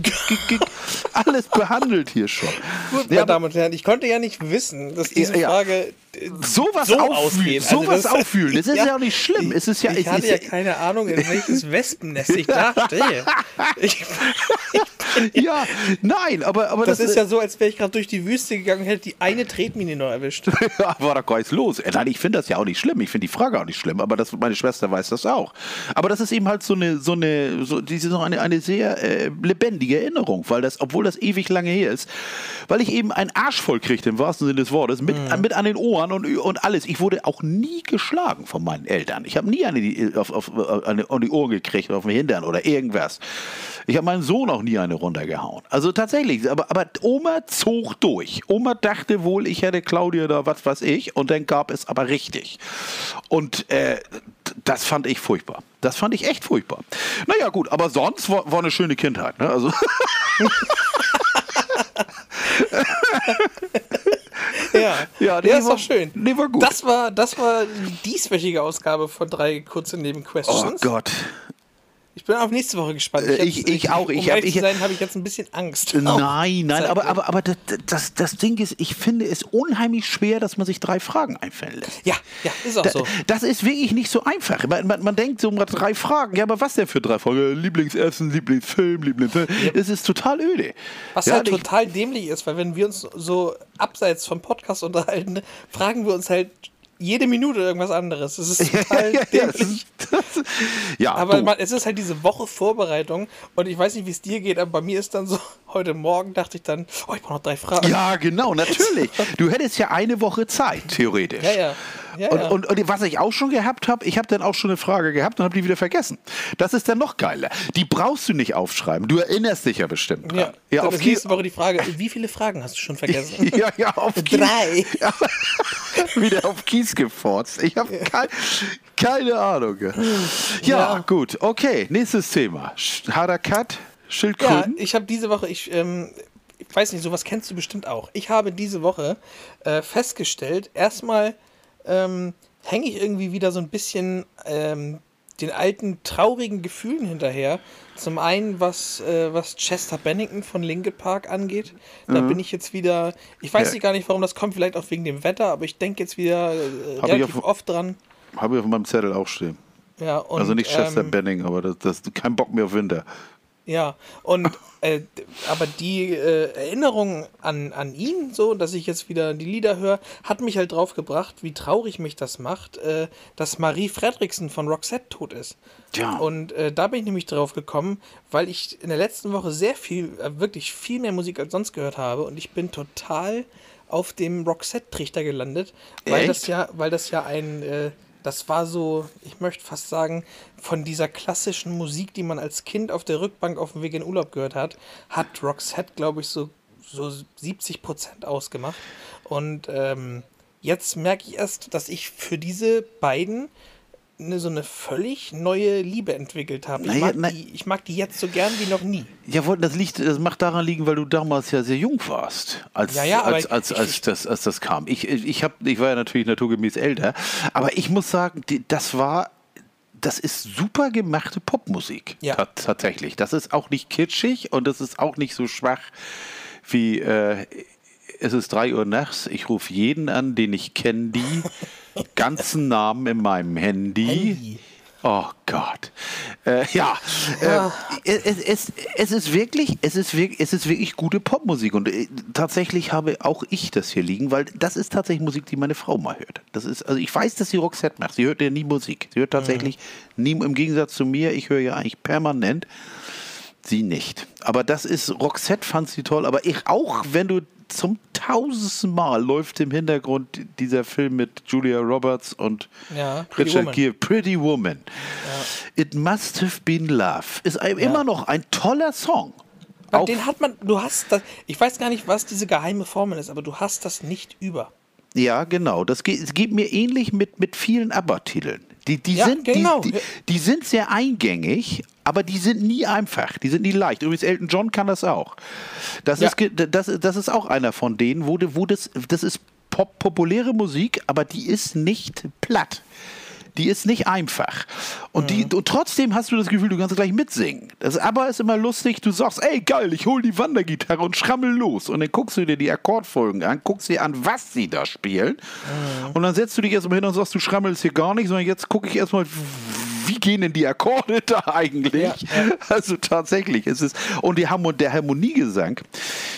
[laughs] alles behandelt hier schon. Gut, Ja, meine Damen und Herren, ich konnte ja nicht wissen, dass diese Ja, ja. Frage äh, Sowas so auffühlen. Also sowas das- [laughs] auffühlen, das ist ja, auch nicht schlimm. Es ist ja, ich es hatte ja keine Ahnung, in welches Wespennest ich da stehe. Ich, ja, nein, aber, aber das ist ja so, als wäre ich gerade durch die Wüste gegangen und hätte die eine Tretmine noch erwischt. [laughs] Ja, war doch gar nichts los. Äh, Nein, ich finde das ja auch nicht schlimm. Ich finde die Frage auch nicht schlimm, aber das, meine Schwester weiß das auch. Aber das ist eben halt so eine, so eine, so, diese noch eine, eine sehr äh, lebendige Erinnerung, weil das, obwohl das ewig lange her ist, weil ich eben einen Arsch voll kriegte, im wahrsten Sinne des Wortes, mit, mit an den Ohren und, und alles. Ich wurde auch nie geschlagen von meinen Eltern. Ich habe nie eine, auf, auf, eine, an die Ohren gekriegt oder auf den Hintern oder irgendwas. Ich habe meinen Sohn auch nie eine runtergehauen. Also tatsächlich, aber, aber Oma zog durch. Oma dachte wohl, ich hätte Claudia da was weiß ich und dann gab es aber richtig. Und äh, das fand ich furchtbar. Das fand ich echt furchtbar. Naja gut, aber sonst war, war eine schöne Kindheit. Ne? Also [laughs] Ja, Ja, ja ist war- schön. nee, war gut. Das war, das war die dieswöchige Ausgabe von drei kurze Oh Neben-Questions. Gott. Ich bin auf nächste Woche gespannt. Äh, hab- ich- ich auch. Ich um hab- ehrlich ich- habe ich jetzt ein bisschen Angst. Nein, nein, Zeit aber, aber, aber das, das, das Ding ist, ich finde es unheimlich schwer, dass man sich drei Fragen einfallen lässt. Ja, ja, ist auch Da, so. Das ist wirklich nicht so einfach. Man, man, man denkt so mal drei Fragen. Ja, aber was denn für drei Fragen? Lieblingsessen, Lieblingsfilm, Lieblingsfilm. Es ist total öde. Was ja, halt ich- total dämlich ist, weil wenn wir uns so abseits vom Podcast unterhalten, fragen wir uns halt jede Minute irgendwas anderes. [laughs] Das ist total dämlich. ja, Aber du. man, es ist halt diese Woche Vorbereitung und ich weiß nicht, wie es dir geht, aber bei mir ist dann so, [laughs] heute Morgen dachte ich dann, oh, ich brauche noch drei Fragen. Ja, genau, natürlich. [laughs] Du hättest ja eine Woche Zeit, theoretisch. Ja, ja. Ja, und, ja. Und, und was ich auch schon gehabt habe, ich habe dann auch schon eine Frage gehabt und habe die wieder vergessen. Das ist dann noch geiler. Die brauchst du nicht aufschreiben. Du erinnerst dich ja bestimmt dran. Ja, ja auf nächste Woche die Frage, wie viele Fragen hast du schon vergessen? [laughs] ja, ja, auf [laughs] Kies, Drei. Ja, [laughs] wieder auf Kies geforzt. Ich habe kein, keine Ahnung. Ja, Ja. gut. Okay, nächstes Thema. Harter Cut, Ja, Schildkröten. ich habe diese Woche, ich, ähm, ich weiß nicht, sowas kennst du bestimmt auch. Ich habe diese Woche äh, festgestellt, erstmal ähm, hänge ich irgendwie wieder so ein bisschen ähm, den alten traurigen Gefühlen hinterher. Zum einen, was, äh, was Chester Bennington von Linkin Park angeht. Da bin ich jetzt wieder, ich weiß Ja. nicht gar nicht, warum das kommt, vielleicht auch wegen dem Wetter, aber ich denke jetzt wieder äh, relativ auf- oft dran. Habe ich auf meinem Zettel auch stehen. Ja, und, also nicht Chester ähm, Benning, aber das, das kein Bock mehr auf Winter. Ja, und äh, aber die äh, Erinnerung an, an ihn, so, dass ich jetzt wieder die Lieder höre, hat mich halt drauf gebracht, wie traurig mich das macht, äh, dass Marie Fredriksen von Roxette tot ist. Ja. Und äh, da bin ich nämlich drauf gekommen, weil ich in der letzten Woche sehr viel, äh, wirklich viel mehr Musik als sonst gehört habe und ich bin total auf dem Roxette-Trichter gelandet, weil Echt? das ja, weil das ja ein, äh, das war so, ich möchte fast sagen, von dieser klassischen Musik, die man als Kind auf der Rückbank auf dem Weg in Urlaub gehört hat, hat Roxette, glaube ich, so, so 70 Prozent ausgemacht. Und ähm, jetzt merke ich erst, dass ich für diese beiden eine, so eine völlig neue Liebe entwickelt habe. Ich, Naja, mag die- ich mag die jetzt so gern wie noch nie. Ja, das liegt, das macht daran liegen, weil du damals ja sehr jung warst, als, Ja, ja, als, als, ich- als, ich- das, als das kam. Ich, ich, hab, ich war ja natürlich naturgemäß älter, aber ich muss sagen, die, das war, das ist super gemachte Popmusik. Ja. Ta- tatsächlich. Das ist auch nicht kitschig und das ist auch nicht so schwach wie äh, es ist 3 Uhr nachts, ich rufe jeden an, den ich kenne, die [laughs] ganzen Namen in meinem Handy. Handy. Oh Gott. Äh, ja, äh, es, es, es ist wirklich, es ist wirklich, es ist wirklich gute Popmusik und äh, tatsächlich habe auch ich das hier liegen, weil das ist tatsächlich Musik, die meine Frau mal hört. Das ist, also ich weiß, dass sie Roxette macht. Sie hört ja nie Musik. Sie hört tatsächlich nie, im Gegensatz zu mir. Ich höre ja eigentlich permanent. Sie nicht. Aber das ist, Roxette fand sie toll. Aber ich auch, wenn du zum tausendsten Mal läuft im Hintergrund dieser Film mit Julia Roberts und Ja, Richard Woman. Gere, Pretty Woman. It must have been love. Ist ein, immer noch ein toller Song. Aber den hat man, du hast das, ich weiß gar nicht, was diese geheime Formel ist, aber du hast das nicht über. Ja, genau. Das geht, es geht mir ähnlich mit, mit vielen ABBA-Titeln. Die, die, Ja, sind, genau. die, die, die sind sehr eingängig, aber die sind nie einfach. Die sind nie leicht. Übrigens, Elton John kann das auch. Das, Ja. ist, das, das ist auch einer von denen, wo, wo das, das ist pop, populäre Musik, aber die ist nicht platt. Die ist nicht einfach. Und, die, und trotzdem hast du das Gefühl, du kannst gleich mitsingen. Das aber ist immer lustig, du sagst, ey geil, ich hol die Wandergitarre und schrammel los. Und dann guckst du dir die Akkordfolgen an, guckst dir an, was sie da spielen. Und dann setzt du dich erstmal hin und sagst, du schrammelst hier gar nicht, sondern jetzt gucke ich erstmal, wie gehen denn die Akkorde [laughs] da eigentlich? Ja, Also tatsächlich, es ist. Und die Harmon der Harmoniegesang,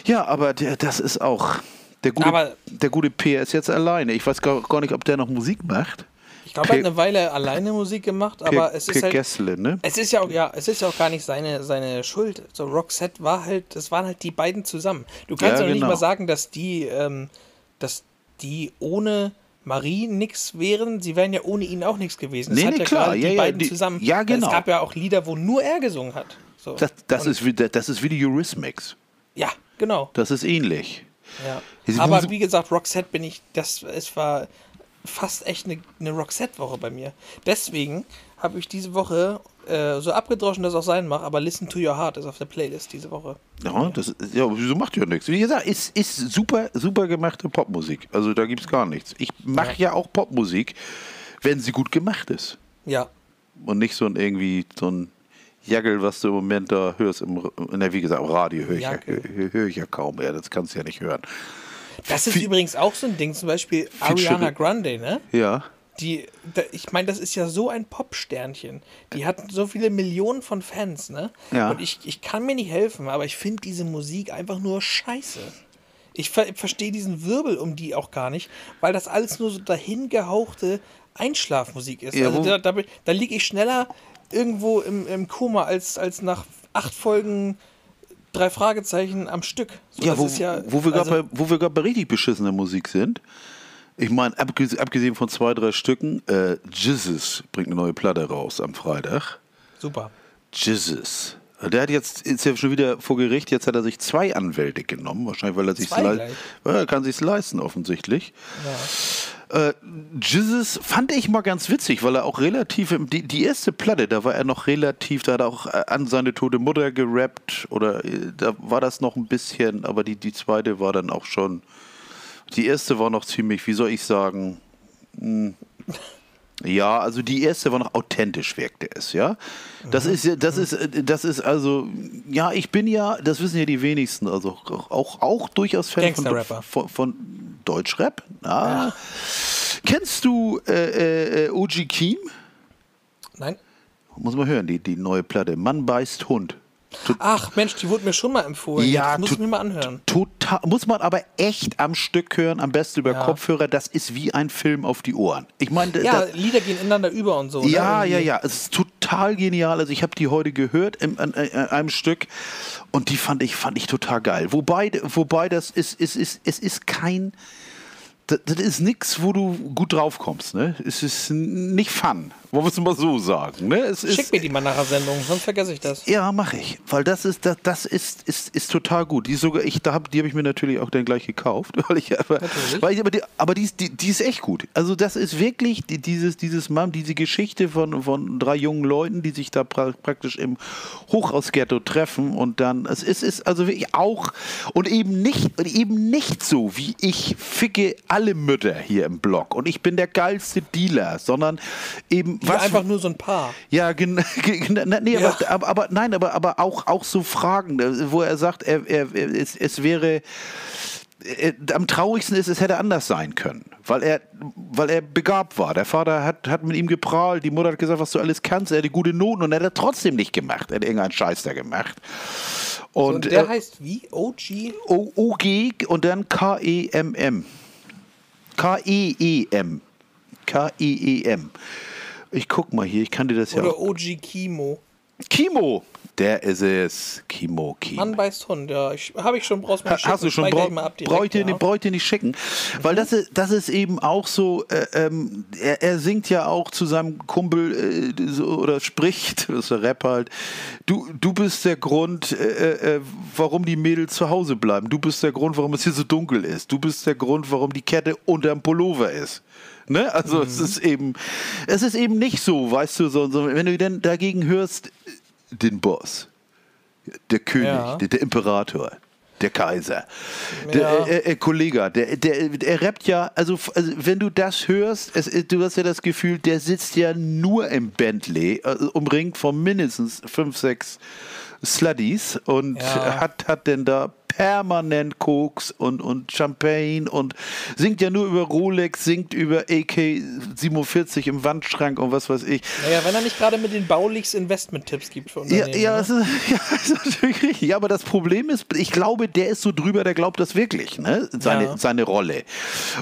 ja, aber der, das ist auch. Der gute, Aber- der gute Peer ist jetzt alleine. Ich weiß gar, gar nicht, ob der noch Musik macht. Ich glaube, er hat eine Weile alleine Musik gemacht, aber es ist halt. Gessle, ne? Es ist ja auch, ja, es ist ja auch gar nicht seine, seine Schuld. So Roxette war halt, das waren halt die beiden zusammen. Du kannst Ja, noch nicht genau. mal sagen, dass die, ähm, dass die ohne Marie nix wären. Sie wären ja ohne ihn auch nichts gewesen. Es Nee, hat nee, ja klar. gerade Ja, die ja, beiden die- zusammen. ja, genau. Es gab ja auch Lieder, wo nur er gesungen hat. So. Das, das, ist wie, das ist wie die Eurythmics. ja, genau. Das ist ähnlich. Ja. Aber wie gesagt, Roxette bin ich, das, es war fast echt eine, eine Roxette-Woche bei mir. Deswegen habe ich diese Woche, äh, so abgedroschen das auch sein mag, aber Listen to Your Heart ist auf der Playlist diese Woche. Ja, das ja, wieso macht ja nichts? Wie gesagt, ist, ist super, super gemachte Popmusik. Also da gibt's gar nichts. Ich mache ja. auch Popmusik, wenn sie gut gemacht ist. Ja. Und nicht so ein irgendwie so ein Jagel, was du im Moment da hörst. Im, na, wie gesagt, im Radio höre ich, ja, hör, hör ich ja kaum mehr. Das kannst du ja nicht hören. Das ist übrigens auch so ein Ding, zum Beispiel Ariana Grande, ne? Ja. Die, da, ich meine, das ist ja so ein Popsternchen. Die hat so viele Millionen von Fans, ne? Ja. Und ich, ich kann mir nicht helfen, aber ich finde diese Musik einfach nur scheiße. Ich ver verstehe diesen Wirbel um die auch gar nicht, weil das alles nur so dahingehauchte Einschlafmusik ist. Ja, also da, da, da liege ich schneller irgendwo im, im Koma als, als nach acht Folgen drei Fragezeichen am Stück. So, Ja, wo, ja, wo wir gerade also- bei, wo wir gerade bei richtig beschissener Musik sind. Ich meine, abgesehen, abgesehen von zwei, drei Stücken, äh, Jesus bringt eine neue Platte raus am Freitag. super. Jesus. Der hat jetzt, ist ja schon wieder vor Gericht, jetzt hat er sich zwei Anwälte genommen, wahrscheinlich, weil er sich le ja, er kann sich leisten, offensichtlich. Äh, Jesus fand ich mal ganz witzig, weil er auch relativ, im- die, die erste Platte, da war er noch relativ, da hat er auch äh, an seine tote Mutter gerappt oder äh, da war das noch ein bisschen, aber die, die zweite war dann auch schon, die erste war noch ziemlich, wie soll ich sagen, hm, ja, also die erste war noch authentisch, wirkte es, ja. Das ist, ja- das ist, äh, das ist also, ja, ich bin ja, das wissen ja die wenigsten, also auch, auch, durchaus Fan von, von, von Deutschrap. Ah. Kennst du äh, äh, OG Keem? Nein? Muss man hören, die, die neue Platte. Mann beißt Hund. Ach Mensch, die wurde mir schon mal empfohlen. Ja, das muss ich mir mal anhören. Total, muss man aber echt am Stück hören, am besten über Ja. Kopfhörer. Das ist wie ein Film auf die Ohren. Ich meine, Ja, da- Lieder gehen ineinander über und so. Ja, ne? ja, Irgendwie. ja. Es ist total genial. Also ich habe die heute gehört im, an, an einem Stück und die fand ich, fand ich total geil. Wobei, wobei das ist, ist, ist, es ist kein. Das, das ist nichts, wo du gut drauf kommst. Ne? Es ist nicht Fun, wollen wir es mal so sagen. Ne? Es Schick ist, mir die mal nach der Sendung, sonst vergesse ich das. ja, mache ich, weil das ist das, das ist, ist, ist total gut. Die sogar ich da hab, die habe ich mir natürlich auch dann gleich gekauft, [laughs] weil ich aber, weil ich, aber die, aber die, ist, die, die ist echt gut. Also das ist wirklich die, dieses dieses Mam, diese Geschichte von, von drei jungen Leuten, die sich da pra praktisch im Hochhausghetto treffen und dann es ist, ist also wirklich auch und eben nicht und eben nicht so wie ich ficke alle Mütter hier im Blog und ich bin der geilste Dealer, sondern eben Was? Einfach nur so ein paar. ja, genau. [laughs] Nee, Ja. aber, aber, nein, aber, aber auch, auch so Fragen, äh, wo er sagt, er, er, es, es wäre. äh, Am traurigsten ist, es hätte anders sein können, weil er, weil er begabt war. Der Vater hat, hat mit ihm geprahlt, die Mutter hat gesagt, was du alles kannst, er hatte gute Noten und er hat er trotzdem nicht gemacht. Er hat irgendeinen Scheiß da gemacht. Und, Und der äh, heißt wie? OG? O- OG und dann K-E-M-M. K-E-E-M. K-E-E-M. Ich guck mal hier, ich kann dir das ja Oder. OG Kimo? Kimo, der ist es. Kimo, Kimo. Mann beißt Hund, ja. Ich, Habe ich schon, brauchst Ha- Hast du schon, brauch, brauch ich dir, ja. nicht- brauch ich dir nicht schicken. Weil das ist, das ist eben auch so, äh, ähm, er, er singt ja auch zu seinem Kumpel äh, so, oder spricht, [laughs] das ist der Rap halt, du, du bist der Grund, äh, äh, warum die Mädels zu Hause bleiben. Du bist der Grund, warum es hier so dunkel ist. Du bist der Grund, warum die Kette unterm Pullover ist. Ne? Also es Mhm. ist eben, es ist eben nicht so, weißt du, so, so wenn du dann dagegen hörst, den Boss, der König, Ja. der, der Imperator, der Kaiser, der Ja. äh, äh, Kollege, der, der, der rappt ja, also, also wenn du das hörst, es, äh, du hast ja das Gefühl, der sitzt ja nur im Bentley, äh, umringt von mindestens fünf, sechs Slutties und Ja. hat, hat denn da permanent Koks und, und Champagne und singt ja nur über Rolex, singt über AK-47 im Wandschrank und was weiß ich. Naja, wenn er nicht gerade mit den Baulichs Investment-Tipps gibt für Ja, Unternehmen. ja, ne? das ist, [laughs] ja, ist natürlich richtig. Ja, aber das Problem ist, ich glaube, der ist so drüber, der glaubt das wirklich, ne? Seine, Ja. seine Rolle.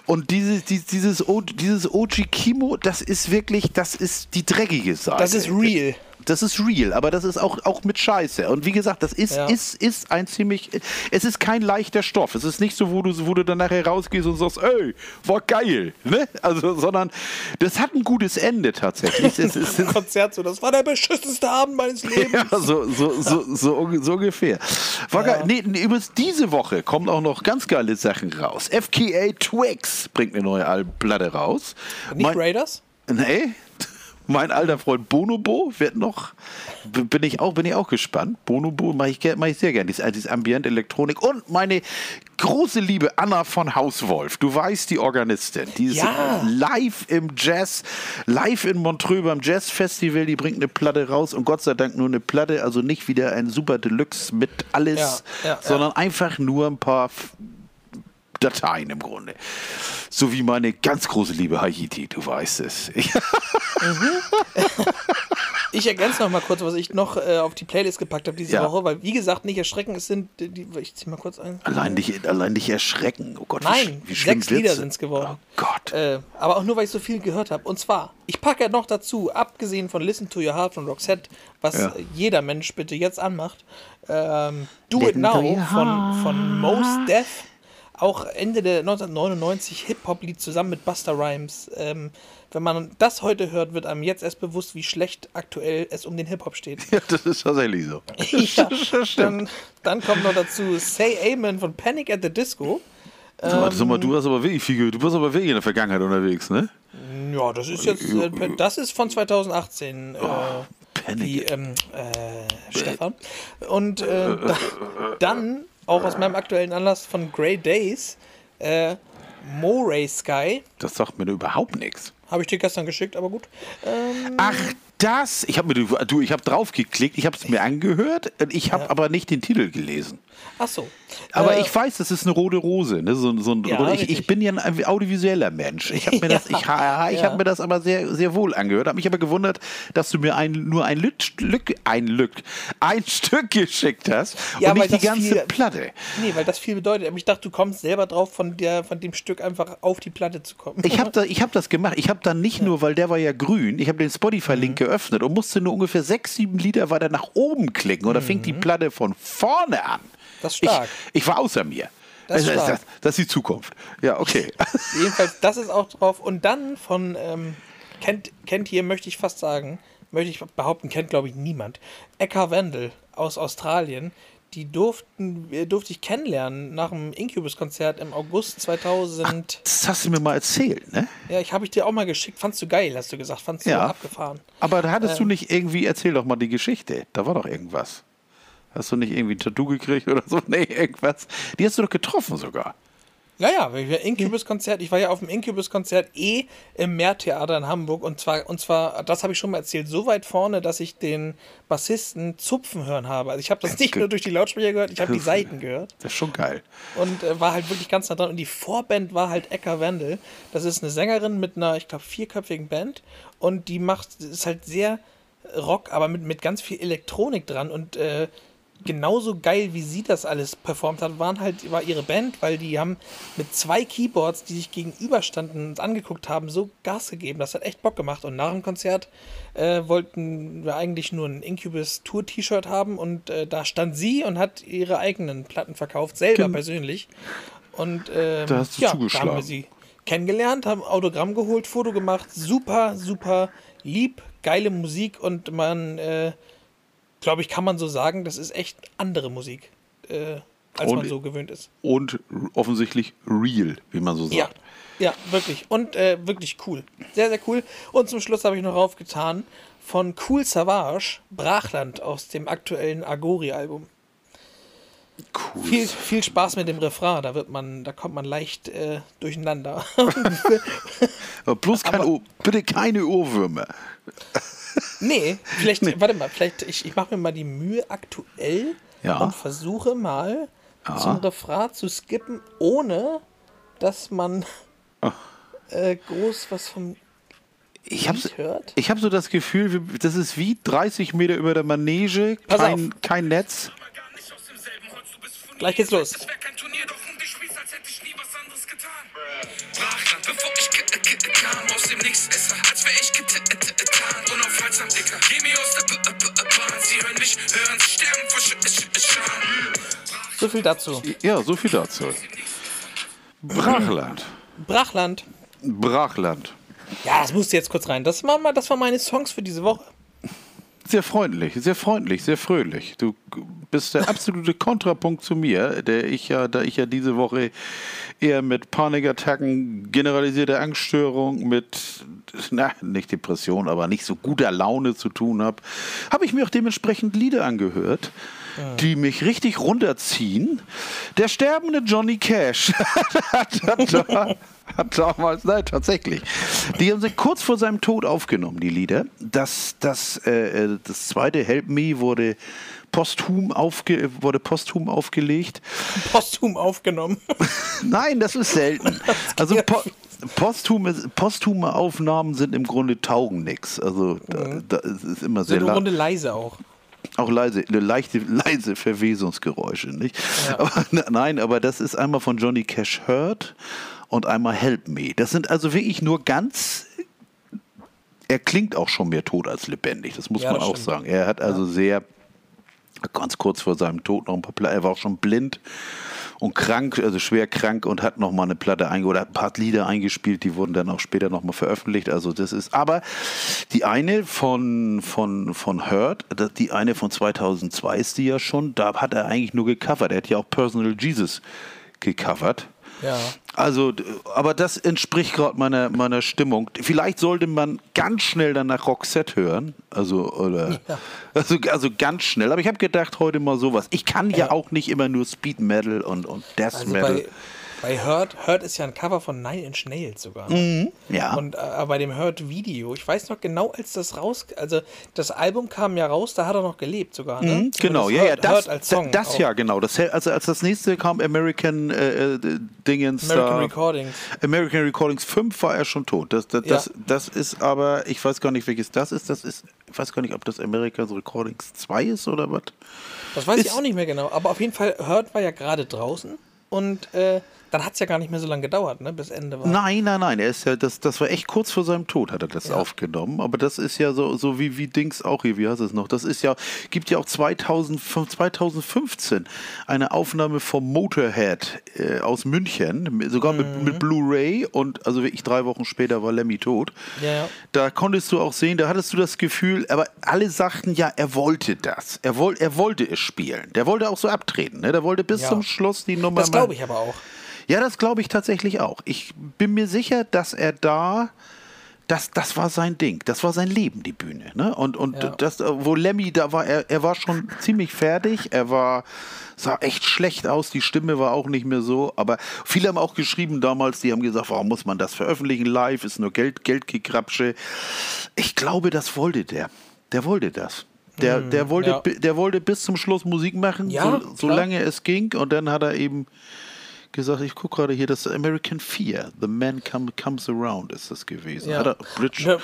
Und dieses, dieses, dieses Oji Kimo, das ist wirklich, das ist die dreckige Seite. Das ist real. Das ist real, aber das ist auch, auch mit Scheiße. Und wie gesagt, das ist, Ja. ist, ist ein ziemlich. Es ist kein leichter Stoff. Es ist nicht so, wo du, wo du dann nachher rausgehst und sagst, ey, war geil. Ne? Also, sondern das hat ein gutes Ende tatsächlich. es, es, [laughs] Im Konzert so, das war der beschissenste Abend meines Lebens. ja, so, so, so, so, so ungefähr. War geil. Nee, nee, übrigens, diese Woche kommen auch noch ganz geile Sachen raus. FKA Twix bringt eine neue Albplatte raus. Nicht Mein- Raiders? Nee. Mein alter Freund Bonobo wird noch, bin ich auch, bin ich auch gespannt. Bonobo mache ich, mach ich sehr gerne, dieses, dieses Ambient Elektronik und meine große Liebe Anna von Hauswolf. Du weißt, die Organistin, die ist Ja. live im Jazz, live in Montreux beim Jazz Festival, die bringt eine Platte raus und Gott sei Dank nur eine Platte, also nicht wieder ein Super Deluxe mit alles, Ja, ja, sondern einfach nur ein paar Dateien im Grunde. So wie meine ganz große Liebe Haiti, du weißt es. Ich, [laughs] Ich ergänze noch mal kurz, was ich noch äh, auf die Playlist gepackt habe diese Ja. Woche, weil wie gesagt, nicht erschrecken, es sind die, ich zieh mal kurz ein. allein, dich, allein dich erschrecken. Oh Gott, wie, Nein, wie schlimm sechs Lieder sind es geworden. Oh Gott. Äh, aber auch nur, weil ich so viel gehört habe. Und zwar, ich packe noch dazu, abgesehen von Listen to Your Heart von Roxette, was Ja. äh, jeder Mensch bitte jetzt anmacht, ähm, Do It Listen to Now von, von Mos Def. Auch Ende der 1999 Hip-Hop-Lied zusammen mit Buster Rhymes. Ähm, wenn man das heute hört, wird einem jetzt erst bewusst, wie schlecht aktuell es um den Hip-Hop steht. [laughs] Ja, das ist tatsächlich so. [laughs] ja, dann, dann kommt noch dazu Say Amen von Panic at the Disco. Mal, sag mal, Ähm. du hast aber wirklich viel, du bist aber wirklich in der Vergangenheit unterwegs, ne? Ja, das ist jetzt, äh, das ist von 2018. Äh, Panic. wie ähm, äh, Stefan. Und äh, [laughs] da, dann auch aus meinem aktuellen Anlass von Grey Days, äh, Moray Sky. Das sagt mir überhaupt nichts. Habe ich dir gestern geschickt, aber gut. Ähm, Ach, das. Ich habe mir du, ich habe drauf geklickt, ich habe es mir angehört, ich habe aber nicht den Titel gelesen. ach so. Aber Äh, ich weiß, das ist eine rote Rose. Ne? So, so ein, Ja, ich, ich bin ja ein audiovisueller Mensch. Ich habe mir, [laughs] das, ich, ich Ja. mir das aber sehr, sehr wohl angehört. Habe mich aber gewundert, dass du mir ein, nur ein Lück, ein Lück, ein [laughs] Stück geschickt hast Ja, und nicht die ganze viel- Platte. Nee, weil das viel bedeutet. Ich dachte, du kommst selber drauf, von, der, von dem Stück einfach auf die Platte zu kommen. Ich habe da, ich hab das gemacht. Ich habe dann nicht nur, weil der war ja grün, ich habe den Spotify-Link Mhm. geöffnet und musste nur ungefähr sechs, sieben Lieder weiter nach oben klicken. Und da fing die Platte von vorne an. Mhm. Das ist stark. Ich, ich war außer mir. Das ist das, das, das ist die Zukunft. Ja, okay. [laughs] Jedenfalls, das ist auch drauf. Und dann von, ähm, kennt, kennt hier, möchte ich fast sagen, möchte ich behaupten, kennt glaube ich niemand. Eka Wendel aus Australien. Die durften, äh, durfte ich kennenlernen nach dem Incubus-Konzert im August 2000. Das hast du mir mal erzählt, ne? Ja, ich habe ich dir auch mal geschickt. Fandst du geil, hast du gesagt. Fandst du Ja. abgefahren. Aber da hattest Ähm. du nicht irgendwie, erzähl doch mal die Geschichte. Da war doch irgendwas. Hast du nicht irgendwie ein Tattoo gekriegt oder so? [laughs] Nee, irgendwas. Die hast du doch getroffen sogar. Ja, ja, Incubus-Konzert, ich war ja auf dem Incubus-Konzert eh im Meertheater in Hamburg und zwar, und zwar, das habe ich schon mal erzählt, so weit vorne, dass ich den Bassisten zupfen hören habe. Also ich habe das nicht nur durch die Lautsprecher gehört, ich habe die Seiten gehört Das ist schon geil. und äh, war halt wirklich ganz nah dran. Und die Vorband war halt Eka Wendel. Das ist eine Sängerin mit einer, ich glaube, vierköpfigen Band und die macht, ist halt sehr Rock, aber mit, mit ganz viel Elektronik dran und äh, genauso geil, wie sie das alles performt hat, waren halt, war ihre Band, weil die haben mit zwei Keyboards, die sich gegenüberstanden und angeguckt haben, so Gas gegeben. Das hat echt Bock gemacht. Und nach dem Konzert äh, wollten wir eigentlich nur ein Incubus Tour T-Shirt haben und äh, da stand sie und hat ihre eigenen Platten verkauft, selber Gen- persönlich. Und ähm, Da hast du ja, da haben wir sie kennengelernt, haben Autogramm geholt, Foto gemacht, super, super lieb, geile Musik und man, äh, glaube ich, kann man so sagen, das ist echt andere Musik, äh, als Und- man so gewöhnt ist. Und offensichtlich real, wie man so sagt. Ja, ja, wirklich. Und äh, wirklich cool. Sehr, sehr cool. Und zum Schluss habe ich noch raufgetan von Cool Savage, Brachland aus dem aktuellen Agori-Album. Cool. Viel, viel Spaß mit dem Refrain, da wird man, da kommt man leicht äh, durcheinander. [laughs] [laughs] Bloß kein bitte keine Ohrwürmer. Nee, vielleicht, warte mal, vielleicht, ich, ich mache mir mal die Mühe aktuell Ja. und versuche mal zum Refrain zu skippen, ohne dass man Ah. äh, groß was vom Ich habe Lied hört. ich hab so das Gefühl, das ist wie 30 Meter über der Manege, Pass kein, kein Netz. Gleich geht's los. Es wär kein Turnier, doch und ich spiel's, als hätte ich nie was anderes getan. Brachland, bevor ich k- k- kam aus dem Nichts, als wär ich getan. Unaufhaltsam, Dicker. Geh mir aus der Bahn. Sie hören mich, hören sie sterben vor Sch Sch Scham. So viel dazu. Ja, so viel dazu. Brachland. Brachland. Brachland. Ja, das musste jetzt kurz rein. Das, war mal, das waren meine Songs für diese Woche. Sehr freundlich, sehr freundlich, sehr fröhlich. Du bist der absolute Kontrapunkt zu mir, der ich ja, da ich ja diese Woche eher mit Panikattacken, generalisierte Angststörung, mit, na, nicht Depression, aber nicht so guter Laune zu tun habe, habe ich mir auch dementsprechend Lieder angehört, die mich richtig runterziehen. Der sterbende Johnny Cash [laughs] hat, hat, hat [laughs] damals, nein, tatsächlich. Die haben sie kurz vor seinem Tod aufgenommen, die Lieder. Das, das, äh, äh, das zweite Help Me wurde posthum, aufge, wurde posthum aufgelegt. Posthum aufgenommen. [laughs] Nein, das ist selten. [laughs] Also po posthume, posthume Aufnahmen sind im Grunde taugen nix. Also da, da ist es immer sehr eine la- Runde leise auch. auch leise, leichte, leise Verwesungsgeräusche, nicht? Aber, nein, aber das ist einmal von Johnny Cash Hurt und einmal Help Me. Das sind also wirklich nur ganz. Er klingt auch schon mehr tot als lebendig, das muss Ja, man das auch stimmt. sagen. Er hat also sehr, ganz kurz vor seinem Tod noch ein paar Platten, er war auch schon blind und krank, also schwer krank und hat noch mal eine Platte eingeholt, hat ein paar Lieder eingespielt, die wurden dann auch später noch mal veröffentlicht. Also das ist, aber die eine von, von, von Hurt, die eine von 2002 ist die ja schon, da hat er eigentlich nur gecovert. Er hat ja auch Personal Jesus gecovert. Ja. Also, aber das entspricht gerade meiner, meiner Stimmung. Vielleicht sollte man ganz schnell dann nach Roxette hören. Also, oder, also, also ganz schnell. Aber ich habe gedacht, heute mal sowas. Ich kann ja auch nicht immer nur Speed Metal und, und Death Also Metal. Bei, Hurt, Hurt ist ja ein Cover von Nine Inch Nails sogar. Mhm. ja. Und äh, bei dem Hurt Video, ich weiß noch genau, als das raus, also das Album kam ja raus, da hat er noch gelebt sogar, ne? Mhm, genau, Zumindest ja, ja, Hurt, das, Hurt als Song. das auch. ja, genau. Das, also als das nächste kam American äh, äh, Dingens American da- Recordings. American Recordings 5 war er schon tot. Das, das, Ja. das, das ist aber, ich weiß gar nicht, welches das ist. Das ist, ich weiß gar nicht, ob das American Recordings 2 ist oder was. Das weiß ich Ist- auch nicht mehr genau. Aber auf jeden Fall, Hurt war ja gerade draußen und äh, dann hat es ja gar nicht mehr so lange gedauert, ne? Bis Ende war. Nein, nein, nein. Er ist ja, das, das war echt kurz vor seinem Tod, hat er das aufgenommen. Aber das ist ja so, so wie, wie Dings auch hier, wie heißt es noch? Das ist ja, gibt ja auch 2005, 2015 eine Aufnahme vom Motorhead äh, aus München, mit- sogar mit, Mhm. mit Blu-ray und also wirklich drei Wochen später war Lemmy tot. Ja, ja. Da konntest du auch sehen, da hattest du das Gefühl, aber alle sagten ja, er wollte das. Er, woll, er wollte es spielen. Der wollte auch so abtreten. Ne? Der wollte bis Ja. zum Schluss die Nummer Das glaube ich aber auch. Ja, das glaube ich tatsächlich auch. Ich bin mir sicher, dass er da, das, das war sein Ding, das war sein Leben, die Bühne. Ne? Und, und Ja. das, wo Lemmy da war, er, er war schon ziemlich fertig, er war, sah echt schlecht aus, die Stimme war auch nicht mehr so, aber viele haben auch geschrieben damals, die haben gesagt, warum muss man das veröffentlichen live, ist nur Geld, Geldgekrapsche. Ich glaube, das wollte der. Der wollte das. Der, der, wollte, ja. der wollte bis zum Schluss Musik machen, Ja, so, solange es ging. Und dann hat er eben gesagt, ich gucke gerade hier, das American Fear, The Man come, Comes Around ist das gewesen. Ja. Er, Bridge, Ja.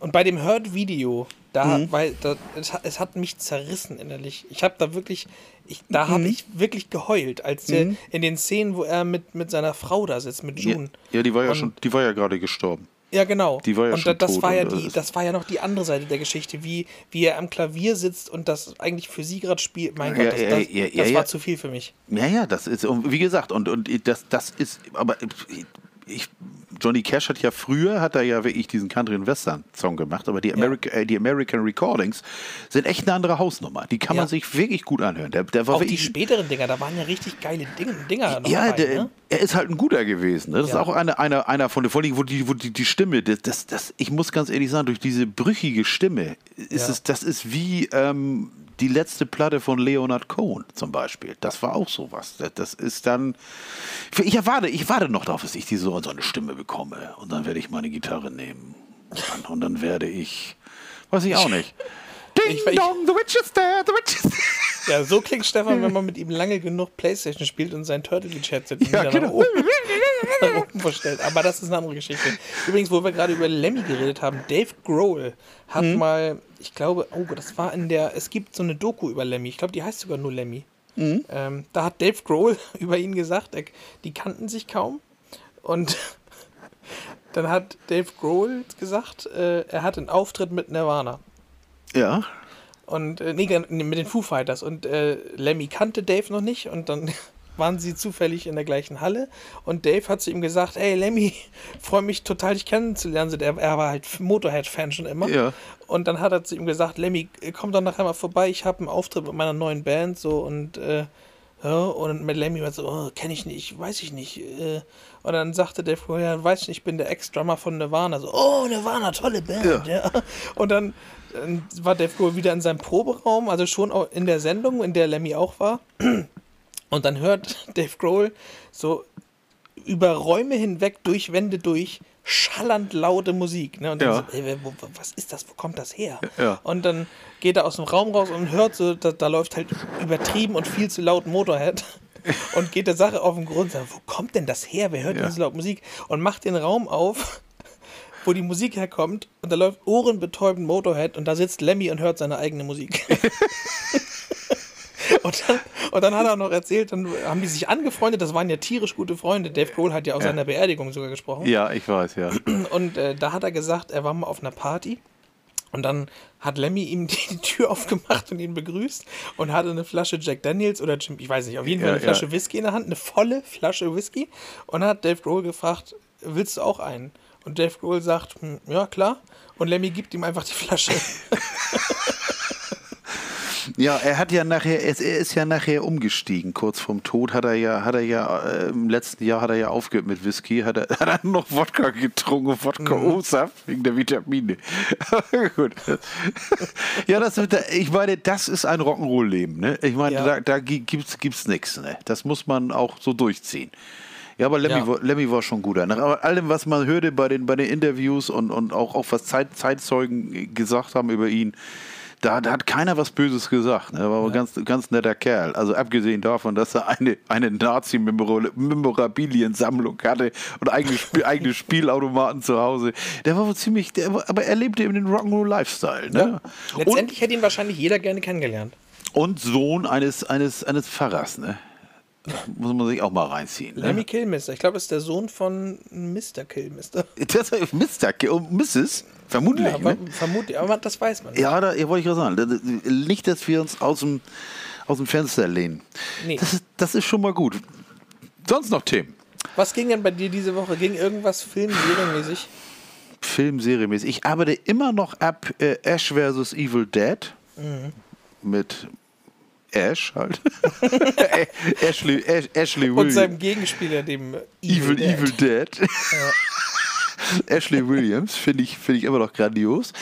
Und bei dem Hurt-Video, da, Mhm. weil da, es, hat, es hat mich zerrissen innerlich. Ich habe da wirklich, ich, da Mhm. habe ich wirklich geheult, als der in den Szenen, wo er mit, mit seiner Frau da sitzt, mit ja, June. ja, die war ja Und- schon, die war ja gerade gestorben. Ja, genau. Die war ja und schon da, das tot war ja die, das war ja noch die andere Seite der Geschichte, wie, wie er am Klavier sitzt und das eigentlich für sie gerade spielt. Mein Ja, Gott, das, ja, das, ja, das war zu viel für mich. Ja, ja, das ist, wie gesagt, und, und das, das ist, aber ich, Johnny Cash hat ja früher, hat er ja wirklich diesen Country and Western Song gemacht, aber die, America, äh, die American Recordings sind echt eine andere Hausnummer. Die kann man Ja. sich wirklich gut anhören. Der, der war Auch die späteren Dinger, da waren ja richtig geile Ding, Dinger Ja, dabei, der, ne? er ist halt ein guter gewesen. Ne? Das Ja. ist auch einer, einer, einer von den, vor allem, wo die, wo die, die Stimme, das, das, das, ich muss ganz ehrlich sagen, durch diese brüchige Stimme ist Ja. es, das ist wie ähm, die letzte Platte von Leonard Cohen zum Beispiel. Das war auch sowas. Das, das ist dann, ich erwarte, ich warte noch darauf, dass ich diese so, so eine Stimme bekomme und dann werde ich meine Gitarre nehmen und dann, und dann werde ich, weiß ich auch nicht. [laughs] Ding Ich- ich- dong, the witch is there, the witch is there. Ja, so klingt Stefan, wenn [laughs] man mit ihm lange genug Playstation spielt und sein Turtle Headset Ja, genau. [laughs] verstellt. Aber das ist eine andere Geschichte. Übrigens, wo wir gerade über Lemmy geredet haben, Dave Grohl hat Mhm. mal, ich glaube, oh, das war in der, es gibt so eine Doku über Lemmy. Ich glaube, die heißt sogar nur Lemmy. Mhm. Ähm, da hat Dave Grohl [laughs] über ihn gesagt, er, die kannten sich kaum. Und [laughs] dann hat Dave Grohl gesagt, äh, er hat einen Auftritt mit Nirvana. Ja. Und äh, nee, mit den Foo Fighters. Und äh, Lemmy kannte Dave noch nicht. Und dann waren sie zufällig in der gleichen Halle und Dave hat zu ihm gesagt, hey Lemmy, [laughs] freue mich total, dich kennenzulernen. So, der- Er war halt Motorhead-Fan schon immer. Ja. Und dann hat er zu ihm gesagt, Lemmy, komm doch nachher mal vorbei, ich habe einen Auftritt mit meiner neuen Band so und äh, ja, und mit Lemmy war so, oh, kenne ich nicht, weiß ich nicht. Äh, und dann sagte Dave Grohl, ja, weiß ich nicht, ich bin der Ex-Drummer von Nirvana. So, oh, Nirvana, tolle Band, ja. Und dann äh, war Dave Grohl wieder in seinem Proberaum, also schon in der Sendung, in der Lemmy auch war. Und dann hört [laughs] Dave Grohl so über Räume hinweg, durch Wände durch, schallend laute Musik. Ne? Und dann Ja. so, ey, wo, was ist das? Wo kommt das her? Ja. Und dann geht er aus dem Raum raus und hört so, da, da läuft halt übertrieben und viel zu laut Motorhead. [laughs] Und geht der Sache auf den Grund, sagt, wo kommt denn das her? Wer hört denn Ja. diese laut Musik? Und macht den Raum auf, wo die Musik herkommt. Und da läuft ohrenbetäubend Motorhead und da sitzt Lemmy und hört seine eigene Musik. [laughs] [laughs] Und dann, und dann hat er noch erzählt, dann haben die sich angefreundet, das waren ja tierisch gute Freunde. Dave Grohl hat ja aus seiner Beerdigung sogar gesprochen. Ja, ich weiß, ja. [clears throat] Und äh, da hat er gesagt, er war mal auf einer Party und dann hat Lemmy ihm die, [laughs] die Tür aufgemacht und ihn begrüßt und hatte eine Flasche Jack Daniels oder Jim, ich weiß nicht, auf jeden Fall Ja, eine Flasche ja. Whisky in der Hand, eine volle Flasche Whisky. Und hat Dave Grohl gefragt, willst du auch einen? Und Dave Grohl sagt, hm, ja klar. Und Lemmy gibt ihm einfach die Flasche. [laughs] Ja, er hat ja nachher, er ist ja nachher umgestiegen. Kurz vorm Tod hat er ja, hat er ja, äh, im letzten Jahr hat er ja aufgehört mit Whisky, hat er, [laughs] hat er noch Wodka getrunken, Wodka Mhm. O-Saft wegen der Vitamine. [laughs] Gut. Ja, das, ich meine, das ist ein Rock'n'Roll-Leben, ne? Ich meine, Ja. da, da gi- gibt's, gibt's nichts, ne? Das muss man auch so durchziehen. Ja, aber Lemmy, Ja. War, Lemmy war schon guter. Nach allem, was man hörte bei den, bei den Interviews und, und auch, auch was Zeit, Zeitzeugen gesagt haben über ihn, da, da hat keiner was Böses gesagt. Ne? Er war ein ganz, ganz netter Kerl. Also abgesehen davon, dass er eine, eine Nazi-Memorabiliensammlung hatte und eigene, Spiel, [laughs] eigene Spielautomaten zu Hause. Der war wohl ziemlich, der aber er lebte in den Rock'n'Roll-Lifestyle. Ne? Und, Letztendlich hätte ihn wahrscheinlich jeder gerne kennengelernt. und Sohn eines, eines, eines Pfarrers. Ne? Muss man sich auch mal reinziehen. Ne? Lemmy Kilmister, ich glaube, das ist der Sohn von Mr. Das ist Mr. Ki- und Mrs. Vermutlich. Ja, aber ne? vermutlich, aber das weiß man. ja da ja, wollte ich gerade sagen. Nicht, dass wir uns aus dem, aus dem Fenster lehnen. Nee. Das, ist, das ist schon mal gut. Sonst noch Themen? Was ging denn bei dir diese Woche? Ging irgendwas filmserienmäßig? Film, serienmäßig. Ich arbeite immer noch ab äh, Ash vs. Evil Dead. Mhm. Mit Ash halt. [laughs] Ashley, Ash, Ashley Und seinem Gegenspieler, dem Evil, Dead. Evil Dead. [laughs] [laughs] Ashley Williams finde ich, find ich immer noch grandios.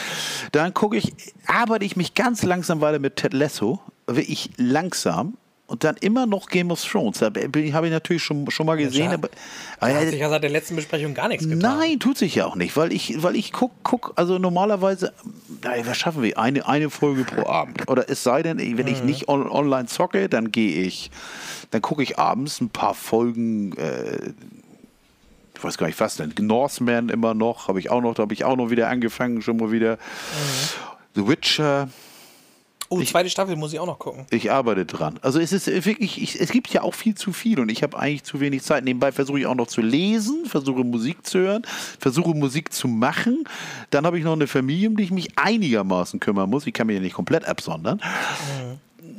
Dann gucke ich, arbeite ich mich ganz langsam weiter mit Ted Lasso, wirklich langsam. Und dann immer noch Game of Thrones. Da habe ich natürlich schon, schon mal gesehen. schade. aber, Da aber hat sich ja seit der letzten Besprechung gar nichts getan. Nein, tut sich ja auch nicht, weil ich, weil ich guck, guck, also normalerweise, naja, was schaffen wir? Eine, eine Folge pro Abend. Oder es sei denn, wenn ich nicht on, online zocke, dann gehe ich, dann gucke ich abends ein paar Folgen, äh, ich weiß gar nicht was denn, Norseman immer noch, habe ich auch noch, da habe ich auch noch wieder angefangen, schon mal wieder. The Witcher, Oh, zweite Staffel muss ich auch noch gucken. ich arbeite dran. Also es ist wirklich, ich, es gibt ja auch viel zu viel und ich habe eigentlich zu wenig Zeit. Nebenbei versuche ich auch noch zu lesen, versuche Musik zu hören, versuche Musik zu machen. Dann habe ich noch eine Familie, um die ich mich einigermaßen kümmern muss. Ich kann mich ja nicht komplett absondern.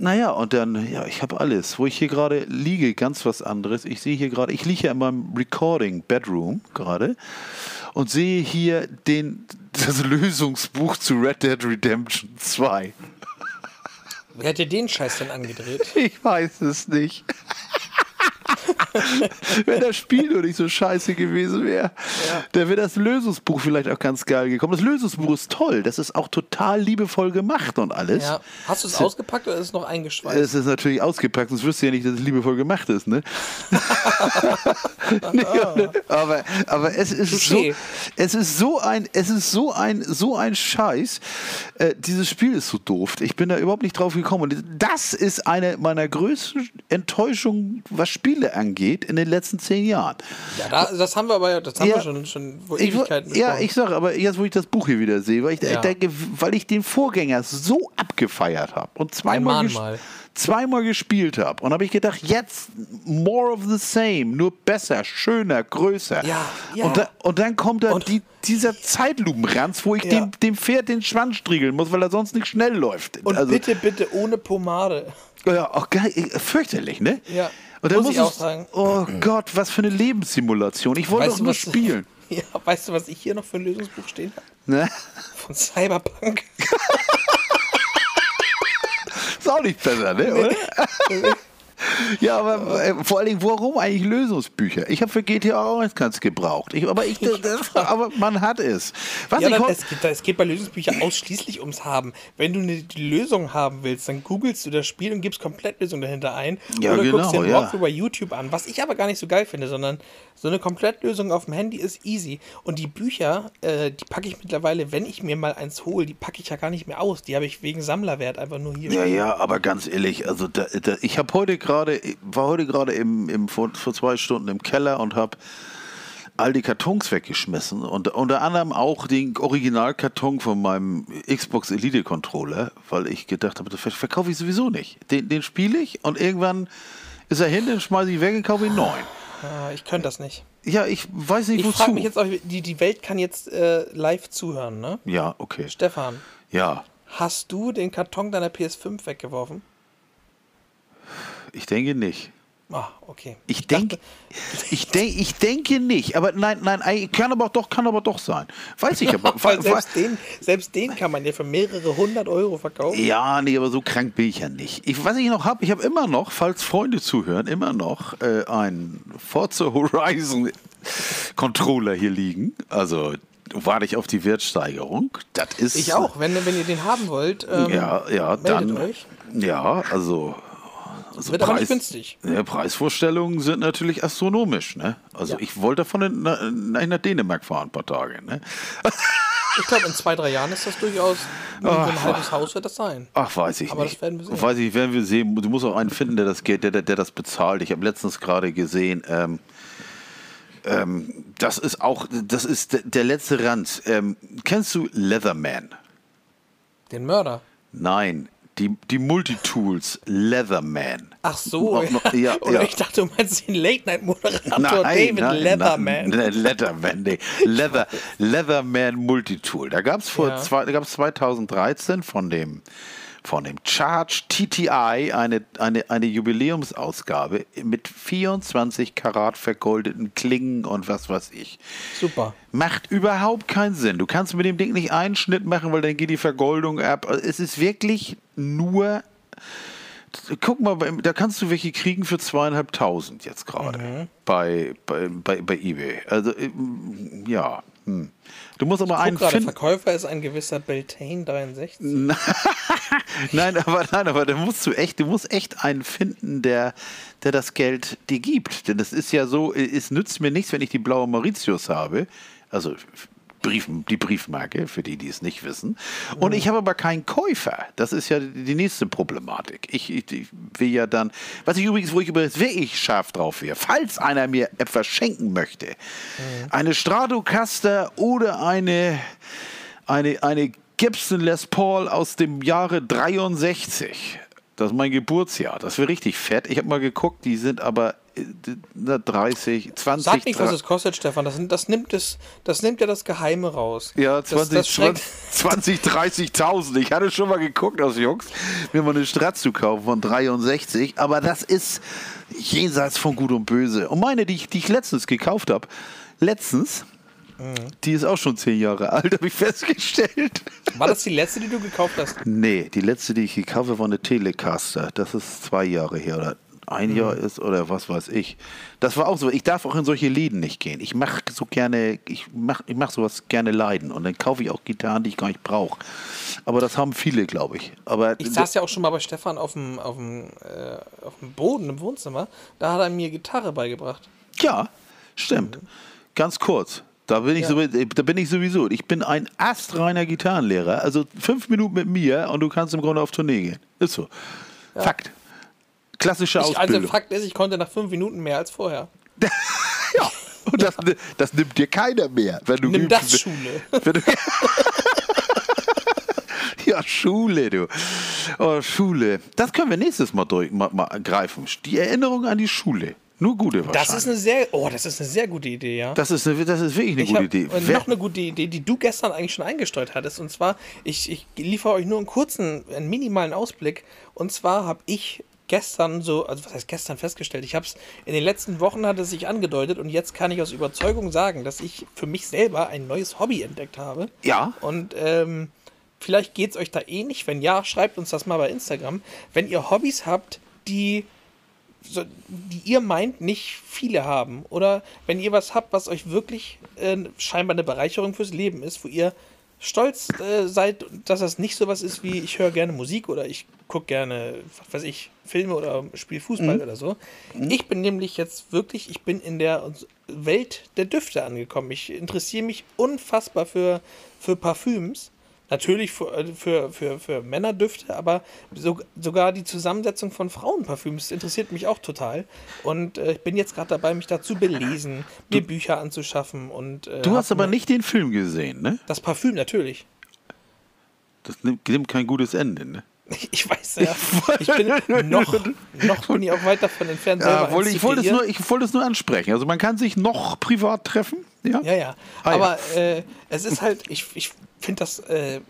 Naja, und dann, ja, ich habe alles. Wo ich hier gerade liege, ganz was anderes. Ich sehe hier gerade, ich liege ja in meinem Recording Bedroom gerade und sehe hier den, das Lösungsbuch zu Red Dead Redemption 2. Wer hat dir den Scheiß denn angedreht? [laughs] Ich weiß es nicht. [laughs] Wenn das Spiel nur nicht so scheiße gewesen wäre, dann wäre das Lösungsbuch vielleicht auch ganz geil gekommen. Das Lösungsbuch ist toll. Das ist auch total liebevoll gemacht und alles. Ja. Hast du es ausgepackt oder ist es noch eingeschweißt? Es ist natürlich ausgepackt, sonst wüsste ja nicht, dass es liebevoll gemacht ist, ne? [laughs] [laughs] Nee, aber, aber es ist so, Touché. es ist so ein, es ist so ein, so ein Scheiß. Äh, dieses Spiel ist so doof. Ich bin da überhaupt nicht drauf gekommen. Und das ist eine meiner größten Enttäuschungen, was Spiele angeht, in den letzten zehn Jahren. ja, da, das haben wir aber ja, das haben Ja. wir schon, schon vor Ich, Ewigkeiten ja, ich sage, aber jetzt, wo ich das Buch hier wieder sehe, weil ich, Ja. denke, weil ich den Vorgänger so abgefeiert habe und zweimal, ges zweimal gespielt habe und habe ich gedacht, jetzt more of the same, nur besser, schöner, größer. Ja, ja. Und, da, und dann kommt da die, dieser Zeitlupenranz, wo ich Ja. dem, dem Pferd den Schwanz striegeln muss, weil er sonst nicht schnell läuft. Und also, bitte, bitte ohne Pomade. Ja, auch geil, fürchterlich, ne? Ja, Und dann muss muss ich auch sagen. Oh Gott, was für eine Lebenssimulation. Ich wollte Weißt doch nur spielen. [laughs] Ja, weißt du, was ich hier noch für ein Lösungsbuch stehen habe? Ne? Von Cyberpunk. [laughs] Ist auch nicht besser, ne? Oder? [laughs] ja, aber äh, vor allen Dingen, warum eigentlich Lösungsbücher? Ich habe für GTA auch ganz gebraucht. Ich, aber, ich, [laughs] das, [laughs] aber man hat es. Was Ja, ich es, geht, es geht bei Lösungsbüchern ausschließlich ums Haben. Wenn du eine die Lösung haben willst, dann googelst du das Spiel und gibst Komplettlösung dahinter ein. Ja, oder guckst dir genau, ja. Walkthrough bei YouTube an. Was ich aber gar nicht so geil finde, sondern so eine Komplettlösung auf dem Handy ist easy. Und die Bücher, äh, die packe ich mittlerweile, wenn ich mir mal eins hole, die packe ich ja gar nicht mehr aus. Die habe ich wegen Sammlerwert einfach nur hier. Ja, ja, aber ganz ehrlich, also da, da, ich habe heute gerade, ich war heute gerade im, im vor, vor zwei Stunden im Keller und habe all die Kartons weggeschmissen und unter anderem auch den Originalkarton von meinem Xbox Elite Controller, weil ich gedacht habe, das ver- verkaufe ich sowieso nicht. Den, den spiele ich und irgendwann ist er hin, den schmeiße ich weg und kaufe ihn neuen. Ah, ich könnte das nicht. Ja, ich weiß nicht Ich wozu. frage mich jetzt auch, die, die Welt kann jetzt äh, live zuhören, ne? ja, okay. Stefan, Ja, hast du den Karton deiner PS5 weggeworfen? Ich denke nicht. Ah, okay. Ich denke, [laughs] ich, denk, ich denke nicht, aber nein, nein, kann aber doch, kann aber doch sein. Weiß ich aber. [laughs] Weil selbst den, selbst den kann man ja für mehrere hundert Euro verkaufen. ja, nee, aber so krank bin ich ja nicht. Ich, was ich noch habe, ich habe immer noch, falls Freunde zuhören, immer noch äh, einen Forza Horizon Controller hier liegen. Also warte ich auf die Wertsteigerung. Das ist Ich auch. Wenn, wenn ihr den haben wollt, ähm, Ja, ja, meldet dann. euch. Ja, also. Also wird aber nicht günstig. Ja, Preisvorstellungen sind natürlich astronomisch. Ne? Also Ja. ich wollte davon in, na, nach Dänemark fahren, ein paar Tage. Ne? Ich glaube, in zwei, drei Jahren ist das durchaus so ein halbes Haus wird das sein. Ach, weiß ich Aber nicht. das werden wir sehen. Weiß ich, werden wir sehen. Du musst auch einen finden, der das der, der, der das bezahlt. Ich habe letztens gerade gesehen, ähm, ähm, das ist auch, das ist der, der letzte Rand. Ähm, kennst du Leatherman? Den Mörder. Nein, die, die Multitools Leatherman. Ach so, Noch- ja. Oder ja. ich dachte, du meinst den Late-Night-Moderator David Leatherman. Nein, nein, Leatherman, nee. Leather, Leatherman Multitool. Da gab es vor Ja. zwei, da gab's 2013 von dem, von dem Charge TTI eine, eine, eine Jubiläumsausgabe mit 24 Karat vergoldeten Klingen und was weiß ich. Super. Macht überhaupt keinen Sinn. Du kannst mit dem Ding nicht einen Schnitt machen, weil dann geht die Vergoldung ab. Es ist wirklich nur. Guck mal, da kannst du welche kriegen für zweieinhalbtausend jetzt gerade Mhm. bei, bei, bei, bei eBay. Also, ähm, ja. Hm. Du musst aber einen gerade, finden. Verkäufer ist ein gewisser Beltane 63. [laughs] Nein, aber nein, aber da musst du echt, du musst echt einen finden, der, der das Geld dir gibt. Denn es ist ja so, es nützt mir nichts, wenn ich die blaue Mauritius habe. Also Brief, die Briefmarke, für die, die es nicht wissen. Und ich habe aber keinen Käufer. Das ist ja die nächste Problematik. Ich, ich, ich will ja dann, was ich übrigens, wo ich übrigens wirklich scharf drauf wäre, falls einer mir etwas schenken möchte, eine Stratocaster oder eine, eine, eine Gibson Les Paul aus dem Jahre 63. Das ist mein Geburtsjahr. Das wäre richtig fett. Ich habe mal geguckt, die sind aber äh, na, 30, 20. Sag nicht, was es kostet, Stefan. Das, das, nimmt, es, das nimmt ja das Geheime raus. Ja, Das- 20, das schränkt- 20 30.000. Ich hatte schon mal geguckt aus Jungs, mir mal eine Strat zu kaufen von 63, aber das ist jenseits von Gut und Böse. Und meine, die ich, die ich letztens gekauft habe, letztens. Die ist auch schon zehn Jahre alt, [laughs] habe ich festgestellt. War das die letzte, die du gekauft hast? Nee, die letzte, die ich gekauft habe, war eine Telecaster. Das ist zwei Jahre her oder ein Jahr ist oder was weiß ich. Das war auch so. Ich darf auch in solche Läden nicht gehen. Ich mache so gerne, ich mache ich mach sowas gerne leiden. Und dann kaufe ich auch Gitarren, die ich gar nicht brauche. Aber das haben viele, glaube ich. Aber Ich saß ja auch schon mal bei Stefan auf dem, auf dem, äh, auf dem Boden im Wohnzimmer. Da hat er mir Gitarre beigebracht. ja, stimmt. Ganz kurz. Da bin, ich Ja. so, da bin ich sowieso. Ich bin ein astreiner Gitarrenlehrer. Also fünf Minuten mit mir und du kannst im Grunde auf Tournee gehen. Ist so. Fakt. Klassische Ich, also Ausbildung. Fakt ist, ich konnte nach fünf Minuten mehr als vorher. [laughs] Ja, und das, das nimmt dir keiner mehr. Wenn du Nimm geübt das. Schule. [laughs] Du, [laughs] ja, Schule, du. Oh, Schule. Das können wir nächstes Mal, durch, mal, mal greifen. Die Erinnerung an die Schule. Nur gute wahrscheinlich. Das ist eine sehr, oh, das ist eine sehr gute Idee, ja. das ist, eine, das ist wirklich eine Ich gute Idee. äh, Wer- noch eine gute Idee, die du gestern eigentlich schon eingestreut hattest. Und zwar, ich, ich liefere euch nur einen kurzen, einen minimalen Ausblick. Und zwar habe ich gestern so, also was heißt gestern festgestellt? Ich habe es in den letzten Wochen hat es sich angedeutet und jetzt kann ich aus Überzeugung sagen, dass ich für mich selber ein neues Hobby entdeckt habe. Ja. Und ähm, vielleicht geht es euch da ähnlich. Wenn ja, schreibt uns das mal bei Instagram. Wenn ihr Hobbys habt, die so, die ihr meint, nicht viele haben. Oder wenn ihr was habt, was euch wirklich äh, scheinbar eine Bereicherung fürs Leben ist, wo ihr stolz äh, seid, dass das nicht sowas ist wie ich höre gerne Musik oder ich gucke gerne, was weiß ich, Filme oder spiele Fußball oder so. Ich bin nämlich jetzt wirklich, ich bin in der Welt der Düfte angekommen. Ich interessiere mich unfassbar für, für Parfüms. Natürlich für, äh, für, für, für Männerdüfte, aber so, sogar die Zusammensetzung von Frauenparfüms interessiert mich auch total. Und äh, ich bin jetzt gerade dabei, mich dazu belesen, mir Bücher anzuschaffen. Und, äh, Du hast aber nicht den Film gesehen, ne? Das Parfüm natürlich. Das nimmt, nimmt kein gutes Ende, ne? Ich weiß ja. Ich bin noch, noch bin ich auch weit davon entfernt, selber Ja, wollte, ich, wollte es nur, ich wollte es nur ansprechen. Also man kann sich noch privat treffen. Ja, Ja, ja. Ah, ja. Aber Äh, es ist halt, ich, ich finde das, äh,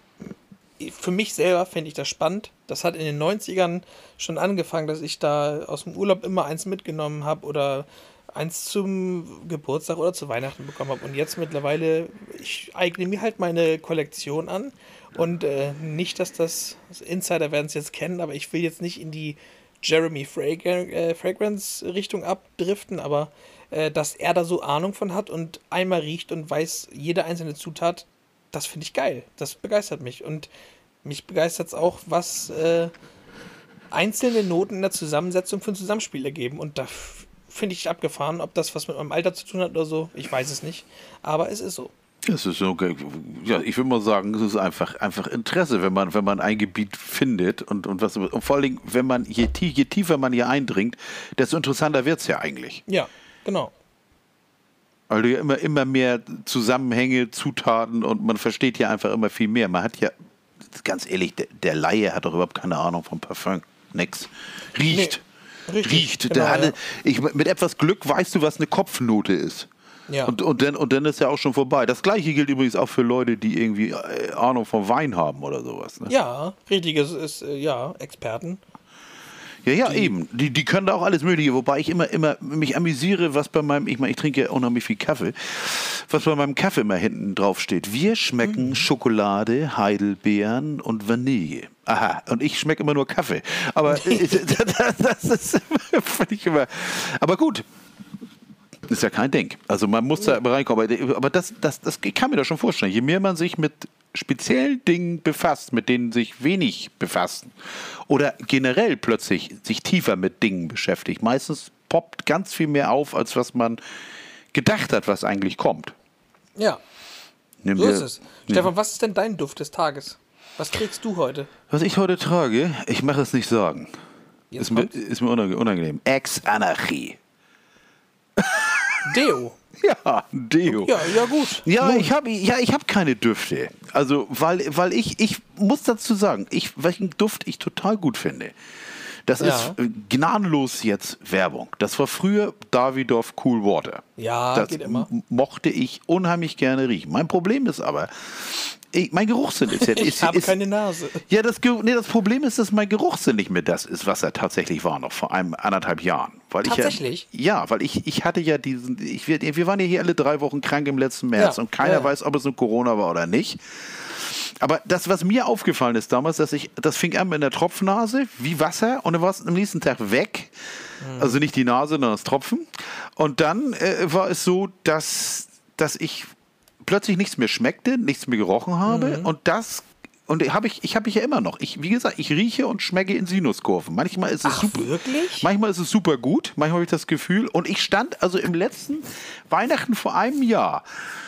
für mich selber finde ich das spannend. Das hat in den 90ern schon angefangen, dass ich da aus dem Urlaub immer eins mitgenommen habe oder eins zum Geburtstag oder zu Weihnachten bekommen habe. Und jetzt mittlerweile, ich eigne mir halt meine Kollektion an. Und äh, nicht, dass das, also Insider werden es jetzt kennen, aber ich will jetzt nicht in die Jeremy äh, Fragrance Richtung abdriften, aber äh, dass er da so Ahnung von hat und einmal riecht und weiß jede einzelne Zutat, das finde ich geil. Das begeistert mich. Und mich begeistert es auch, was äh, einzelne Noten in der Zusammensetzung für ein Zusammenspiel ergeben. Und da finde ich abgefahren, ob das was mit meinem Alter zu tun hat oder so. Ich weiß es nicht. Aber es ist so. Das ist okay. Ja, ich würde mal sagen, es ist einfach, einfach Interesse, wenn man, wenn man ein Gebiet findet und, und was und vor allen Dingen, wenn man, je, je tiefer man hier eindringt, desto interessanter wird es ja eigentlich. Ja, genau. Weil du ja immer, immer mehr Zusammenhänge, Zutaten und man versteht ja einfach immer viel mehr. Man hat ja, ganz ehrlich, der, der Laie hat doch überhaupt keine Ahnung vom Parfum. Nix. Riecht. Nee, richtig, Riecht. genau, der hatte, ja. ich, mit etwas Glück weißt du, was eine Kopfnote ist. Ja. Und, und, dann, und dann ist ja auch schon vorbei. Das gleiche gilt übrigens auch für Leute, die irgendwie äh, Ahnung vom Wein haben oder sowas. Ne? Ja, richtig. Es ist, äh, ja, Experten. Ja, ja, eben. Die, die können da auch alles Mögliche. Wobei ich immer, immer mich amüsiere, was bei meinem, ich meine, ich trinke ja unheimlich viel Kaffee, was bei meinem Kaffee immer hinten drauf steht. Wir schmecken Schokolade, Heidelbeeren und Vanille. Aha, und ich schmecke immer nur Kaffee. Aber [laughs] äh, [laughs] das, das ist völlig immer. Aber gut. Ist ja kein Ding. Also man muss da reinkommen. Aber- Aber das, das, das ich kann mir das schon vorstellen. Je mehr man sich mit speziellen Dingen befasst, mit denen sich wenig befassen, oder generell plötzlich sich tiefer mit Dingen beschäftigt, meistens poppt ganz viel mehr auf, als was man gedacht hat, was eigentlich kommt. Ja, Nehmen so ist es. Stefan, was ist denn dein Duft des Tages? Was trägst du heute? Was ich heute trage, ich mache es nicht sagen. Jetzt Ist mir, ist mir unange- unangenehm. Ex-Anarchie. Deo. [laughs] Ja, Deo. Ja, ja gut. Ja, Nun, ich habe ja, ich habe keine Düfte. Also, weil, weil ich, ich muss dazu sagen, ich, welchen Duft ich total gut finde. Das Ja. ist äh, gnadenlos jetzt Werbung. Das war früher Davidoff Cool Water. Ja, das geht immer. mochte ich unheimlich gerne riechen. Mein Problem ist aber, ich, mein Geruchssinn ist ja [laughs] ich habe keine Nase. ja, das, nee, das Problem ist, dass mein Geruchssinn nicht mehr das ist, was er tatsächlich war, noch vor einem anderthalb Jahren. Weil Tatsächlich? Ich ja, ja, weil ich, ich hatte ja diesen, ich, wir, wir waren ja hier alle drei Wochen krank im letzten März Ja, und keiner ja, ja. weiß, ob es nur Corona war oder nicht. Aber das, was mir aufgefallen ist damals, dass ich, das fing an mit der Tropfnase, wie Wasser, und dann war es am nächsten Tag weg. Mhm. Also nicht die Nase, sondern das Tropfen. Und dann äh, war es so, dass, dass ich plötzlich nichts mehr schmeckte, nichts mehr gerochen habe. Mhm. Und das. Und habe ich, ich habe ich ja immer noch. Ich, wie gesagt, ich rieche und schmecke in Sinuskurven. Manchmal ist es Ach, super. wirklich? Manchmal ist es super gut. Manchmal habe ich das Gefühl. Und ich stand also im letzten Weihnachten vor einem Jahr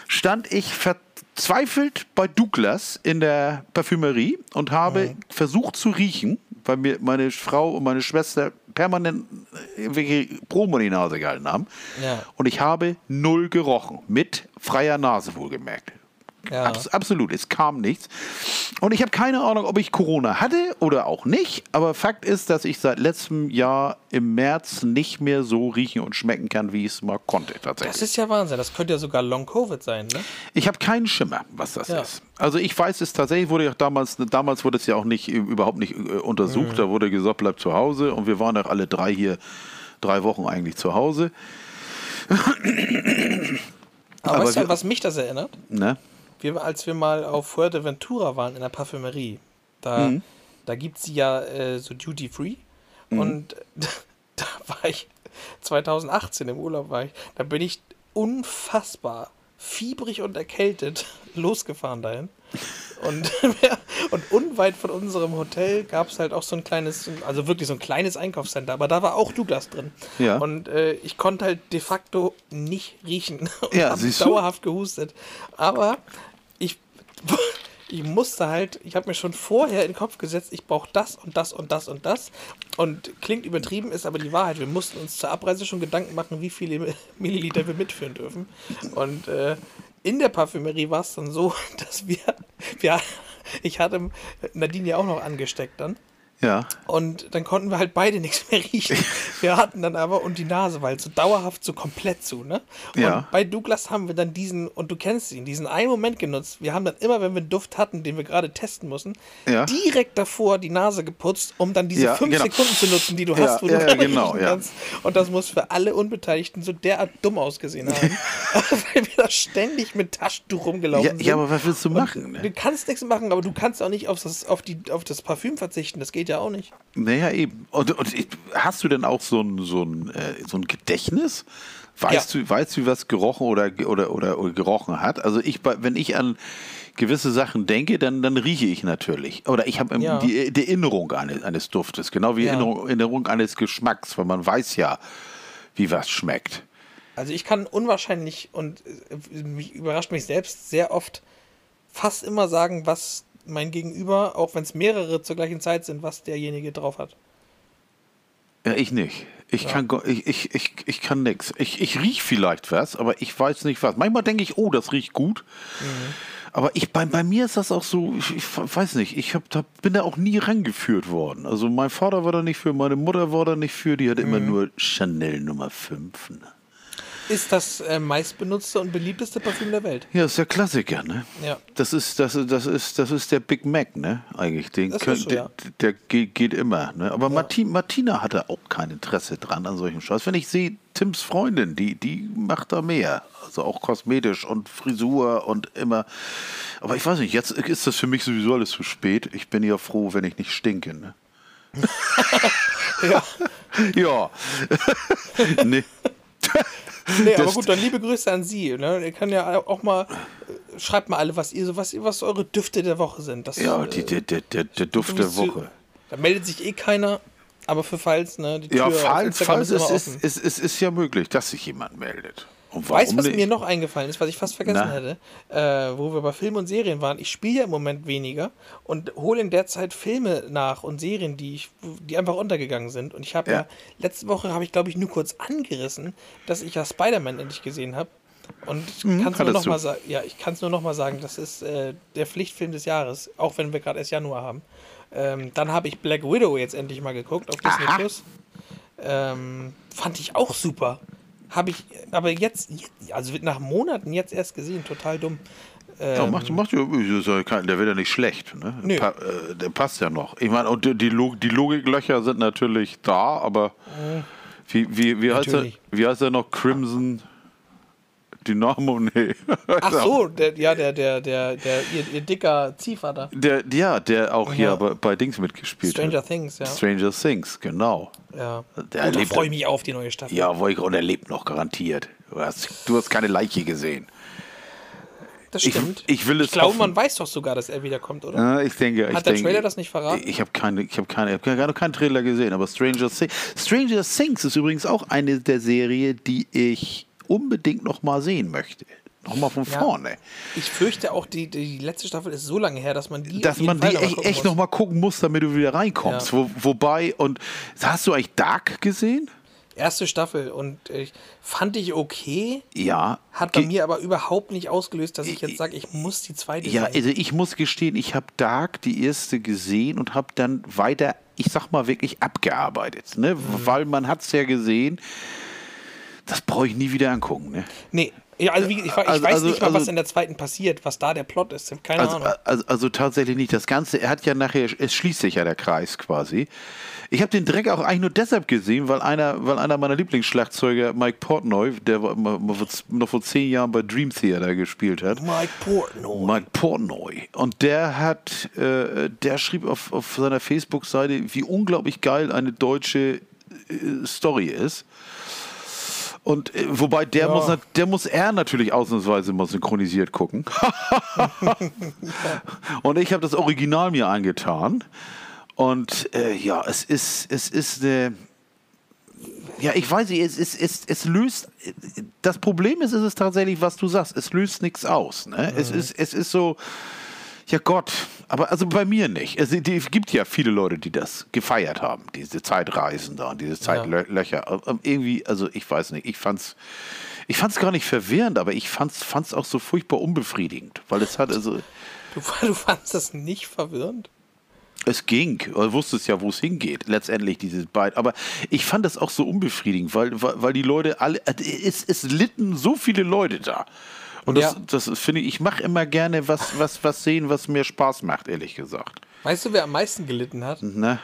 stand ich verzweifelt bei Douglas in der Parfümerie und habe Mhm. versucht zu riechen, weil mir meine Frau und meine Schwester permanent irgendwelche Proben in die Nase gehalten haben. Ja. Und ich habe null gerochen. Mit freier Nase wohlgemerkt. Ja. Abs absolut, es kam nichts. Und ich habe keine Ahnung, ob ich Corona hatte oder auch nicht. Aber Fakt ist, dass ich seit letztem Jahr im März nicht mehr so riechen und schmecken kann, wie ich es mal konnte tatsächlich. Das ist ja Wahnsinn. Das könnte ja sogar Long-Covid sein, ne? Ich habe keinen Schimmer, was das Ja. ist. Also ich weiß es tatsächlich, wurde ja damals, damals wurde es ja auch nicht überhaupt nicht äh, untersucht. Mhm. Da wurde gesagt, bleib zu Hause und wir waren auch alle drei hier drei Wochen eigentlich zu Hause. Aber, Aber weißt du, was mich das erinnert? Ne? Wir, als wir mal auf Fuerteventura waren in der Parfümerie, da, Mhm. da gibt es ja äh, so Duty Free. Und [laughs] da war ich 2018 im Urlaub war ich, da bin ich unfassbar fiebrig und erkältet [laughs] losgefahren dahin. Und, [laughs] und unweit von unserem Hotel gab es halt auch so ein kleines, also wirklich so ein kleines Einkaufscenter, aber da war auch Douglas drin. Ja. Und äh, ich konnte halt de facto nicht riechen und Ja, habe dauerhaft gehustet. Aber [laughs] ich, musste halt, ich habe mir schon vorher in den Kopf gesetzt, ich brauche das und das und das und das. Und klingt übertrieben, ist aber die Wahrheit. Wir mussten uns zur Abreise schon Gedanken machen, wie viele [laughs] Milliliter wir mitführen dürfen. Und äh, in der Parfümerie war es dann so, [laughs] dass wir, wir, ich hatte Nadine ja auch noch angesteckt dann. Ja. Und dann konnten wir halt beide [laughs] nichts mehr riechen. Wir hatten dann aber, und die Nase war halt so dauerhaft so komplett zu, ne? Und Ja. bei Douglas haben wir dann diesen, und du kennst ihn, diesen einen Moment genutzt. Wir haben dann immer, wenn wir einen Duft hatten, den wir gerade testen mussten, Ja. direkt davor die Nase geputzt, um dann diese Ja, fünf genau. Sekunden zu nutzen, die du hast, wo du ja, genau, kannst. Und das muss für alle Unbeteiligten so derart dumm ausgesehen haben. [laughs] [laughs] weil wir da ständig mit Taschentuch rumgelaufen Ja, sind. ja, aber was willst du machen? Du Ne? kannst nichts machen, aber du kannst auch nicht auf das, auf die, auf das Parfüm verzichten. Das geht ja auch nicht. Naja, eben. Und, und hast du denn auch so ein, so ein, äh, so ein Gedächtnis? Weißt, Ja. du, weißt du, was gerochen oder, oder, oder, oder gerochen hat? Also ich, wenn ich an gewisse Sachen denke, dann, dann rieche ich natürlich. Oder ich habe Ja. die, die Erinnerung eines, eines Duftes, genau wie Ja. Erinnerung, Erinnerung eines Geschmacks, weil man weiß ja, wie was schmeckt. Also ich kann unwahrscheinlich und äh, mich überrascht mich selbst sehr oft fast immer sagen, was mein Gegenüber, auch wenn es mehrere zur gleichen Zeit sind, was derjenige drauf hat. Ja, ich nicht. Ich kann go- ich, ich, ich, ich kann nix. Ich, ich riech vielleicht was, aber ich weiß nicht was. Manchmal denke ich, oh, das riecht gut. Aber ich, bei, bei mir ist das auch so, ich, ich weiß nicht, ich hab, da, bin da auch nie rangeführt worden. Also mein Vater war da nicht für, meine Mutter war da nicht für, die hat immer nur Chanel Nummer 5. Ne? Ist das äh, meistbenutzte und beliebteste Parfüm der Welt. Ja, ist der Klassiker, ne? Ja. Das ist, das, das ist, das ist der Big Mac, ne? Eigentlich. Den Das ist könnt- so, der, ja. der geht, geht immer, ne? Aber Martin, Martina hatte auch kein Interesse dran an solchen Scheiß. Wenn ich sehe, Tims Freundin, die, die macht da mehr. Also auch kosmetisch und Frisur und immer. Aber ich weiß nicht, jetzt ist das für mich sowieso alles zu spät. Ich bin ja froh, wenn ich nicht stinke, ne? [laughs] Ja. [laughs] Ja. [laughs] nee. Nee, aber gut, dann liebe Grüße an Sie. Ne? Ihr kann ja auch mal, äh, schreibt mal alle, was ihr so, was, was eure Düfte der Woche sind. Das, Ja, äh, die, der, der, der, der Duft der Woche. Da meldet sich eh keiner, aber für Falls, ne? Die Tür Ja, falls, falls es ist, es, es ist ja möglich, dass sich jemand meldet. Und Weißt du, was nicht? mir noch eingefallen ist, was ich fast vergessen Na? hätte, äh, wo wir bei Filmen und Serien waren? Ich spiele ja im Moment weniger und hole in der Zeit Filme nach und Serien, die ich, die einfach untergegangen sind. Und ich habe ja. Ja. letzte Woche habe ich glaube ich nur kurz angerissen, dass ich ja Spider-Man endlich gesehen habe. Und ich Mhm, kann's nur hattest noch du. mal sagen, ja, ich kann es nur noch mal sagen, das ist äh, der Pflichtfilm des Jahres, auch wenn wir gerade erst Januar haben. Ähm, dann habe ich Black Widow jetzt endlich mal geguckt auf Disney. Plus. Ähm, fand ich auch super. Habe ich, aber jetzt, also nach Monaten jetzt erst gesehen, total dumm. Ja, macht, macht ja, ja der wird ja nicht schlecht. Ne? Nö. Pa äh, der passt ja noch. Ich meine, und die, die, Log die Logiklöcher sind natürlich da, aber wie, wie, wie, heißt er, Natürlich. wie heißt er noch? Crimson Dynamo? Nee. Ach [laughs] so, der, ja, der, der, der, der, ihr, ihr dicker Ziehvater. Der, ja, der auch hier Ja. bei, bei Dings mitgespielt Stranger hat. Things, ja. Stranger Things, genau. ja. Der oh, da freue ich mich auf die neue Staffel. Ja, wo ich, und er lebt noch garantiert. Du hast, du hast keine Leiche gesehen. das ich- stimmt. ich will es Ich glaube, hoffen. man weiß doch sogar, dass er wiederkommt, oder? Ja, ich denke, ich Hat der denke, Trailer das nicht verraten? Ich habe keine, ich habe keine, ich habe gerade keinen Trailer gesehen, aber Stranger Things, Stranger Things ist übrigens auch eine der Serien, die ich unbedingt noch mal sehen möchte. Noch mal von Ja. vorne. Ich fürchte auch, die, die letzte Staffel ist so lange her, dass man die. Dass man die noch echt, gucken echt muss. noch mal gucken muss, damit du wieder reinkommst. Ja. Wo, wobei, und hast du eigentlich Dark gesehen? Erste Staffel und äh, fand ich okay, Ja. hat bei mir aber überhaupt nicht ausgelöst, dass ich jetzt sage, ich muss die zweite Ja, sehen. also ich muss gestehen, ich habe Dark die erste gesehen und habe dann weiter, ich sag mal wirklich abgearbeitet, ne? Mhm. Weil man hat es ja gesehen, das brauche ich nie wieder angucken, ne? Nee, ja, also wie, ich, ich Also- weiß also- nicht mal, was also- in der zweiten passiert, was da der Plot ist. Keine Also, Ahnung. also, also tatsächlich nicht. Das Ganze, er hat ja nachher, es schließt sich ja der Kreis quasi. Ich habe den Dreck auch eigentlich nur deshalb gesehen, weil einer, weil einer meiner Lieblingsschlagzeuger, Mike Portnoy, der noch vor zehn Jahren bei Dream Theater gespielt hat. Mike Portnoy. Mike Portnoy. Und der hat, äh, der schrieb auf, auf seiner Facebook-Seite, wie unglaublich geil eine deutsche äh, Story ist. Und äh, wobei der muss nat- der muss er natürlich ausnahmsweise mal synchronisiert gucken. [laughs] Und ich habe das Original mir angetan. Und äh, ja, es ist, es ist eine. Ja, ich weiß nicht, es, es, es, es löst. Das Problem ist, ist es tatsächlich, was du sagst, es löst nichts aus. Ne? Es, ist, es ist so. Ja Gott, aber also bei mir nicht. Es die- es gibt ja viele Leute, die das gefeiert haben, diese Zeitreisen da und diese Zeitlöcher. Aber Irgendwie, also ich weiß nicht, ich fand's, ich fand's gar nicht verwirrend, aber ich fand's, fand's auch so furchtbar unbefriedigend, weil es hat also, Du, du fandst das nicht verwirrend? es ging, du wusstest ja, wo es hingeht, letztendlich dieses Beid. Aber ich fand das auch so unbefriedigend, weil, weil, weil die Leute alle, es, es litten so viele Leute da. Und das, Ja. das finde ich, ich mache immer gerne was, was, was sehen, was mir Spaß macht, ehrlich gesagt. Weißt du, wer am meisten gelitten hat? Ne?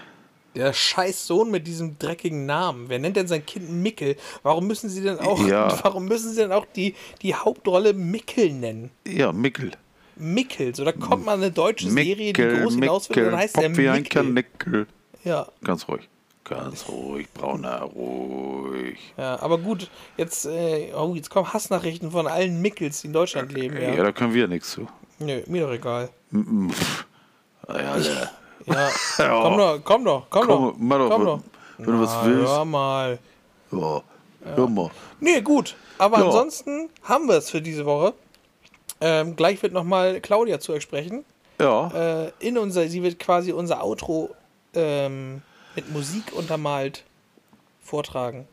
Der scheiß Sohn mit diesem dreckigen Namen. Wer nennt denn sein Kind Mickel? Warum müssen sie denn auch, Ja. [laughs] warum müssen sie denn auch die, die Hauptrolle Mickel nennen? Ja, Mickel. Mickel. So, da kommt mal eine deutsche Serie, die Mickel, groß hinaus wird, Mickel, dann heißt der Pop wie ein Mickel. Kanickel. Ja, Ganz ruhig. Ganz ruhig, Brauner, ruhig. ja, aber gut, jetzt, äh, oh, jetzt kommen Hassnachrichten von allen Mickels, die in Deutschland leben. Ja, Ja. da können wir nichts zu. Nö, mir doch egal. Ja, [laughs] ja. Ja, komm doch, komm doch, komm, Komm, doch. komm wenn- doch. wenn du was Na, willst. Hör mal. Ja. Hör mal. Nee, gut. Aber Ja. ansonsten haben wir es für diese Woche. Ähm, gleich wird nochmal Claudia zu euch sprechen. Ja. Äh, in unser, sie wird quasi unser Outro ähm, mit Musik untermalt vortragen.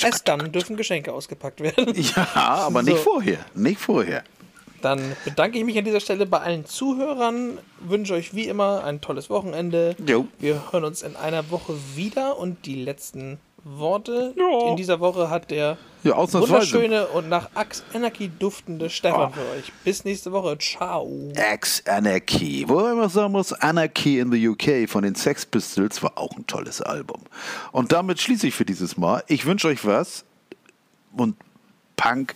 Erst dann dürfen Geschenke ausgepackt werden. [laughs] Ja, aber nicht So. vorher. Nicht vorher. Dann bedanke ich mich an dieser Stelle bei allen Zuhörern, wünsche euch wie immer ein tolles Wochenende. Jo. Wir hören uns in einer Woche wieder und die letzten Worte Ja. in dieser Woche hat der Ja, ausnahmsweise. wunderschöne und nach Axe Anarchy duftende Stefan für euch. Bis nächste Woche. Ciao. Ex-Anarchy. Wobei man sagen muss, Anarchy in the UK von den Sex Pistols war auch ein tolles Album. Und damit schließe ich für dieses Mal. Ich wünsche euch was. Und Punk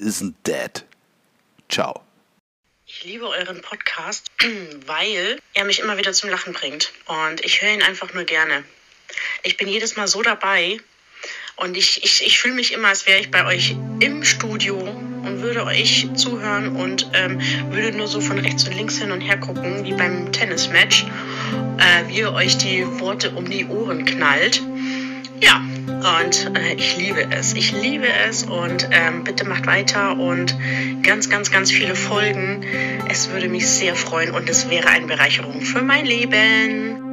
isn't dead. Ciao. Ich liebe euren Podcast, [clears throat] weil er mich immer wieder zum Lachen bringt. Und ich höre ihn einfach nur gerne. Ich bin jedes Mal so dabei und ich, ich, ich fühle mich immer, als wäre ich bei euch im Studio und würde euch zuhören und ähm, würde nur so von rechts und links hin und her gucken, wie beim Tennismatch, äh, wie ihr euch die Worte um die Ohren knallt. Ja, und äh, ich liebe es. Ich liebe es und ähm, bitte macht weiter und ganz, ganz, ganz viele Folgen. Es würde mich sehr freuen und es wäre eine Bereicherung für mein Leben.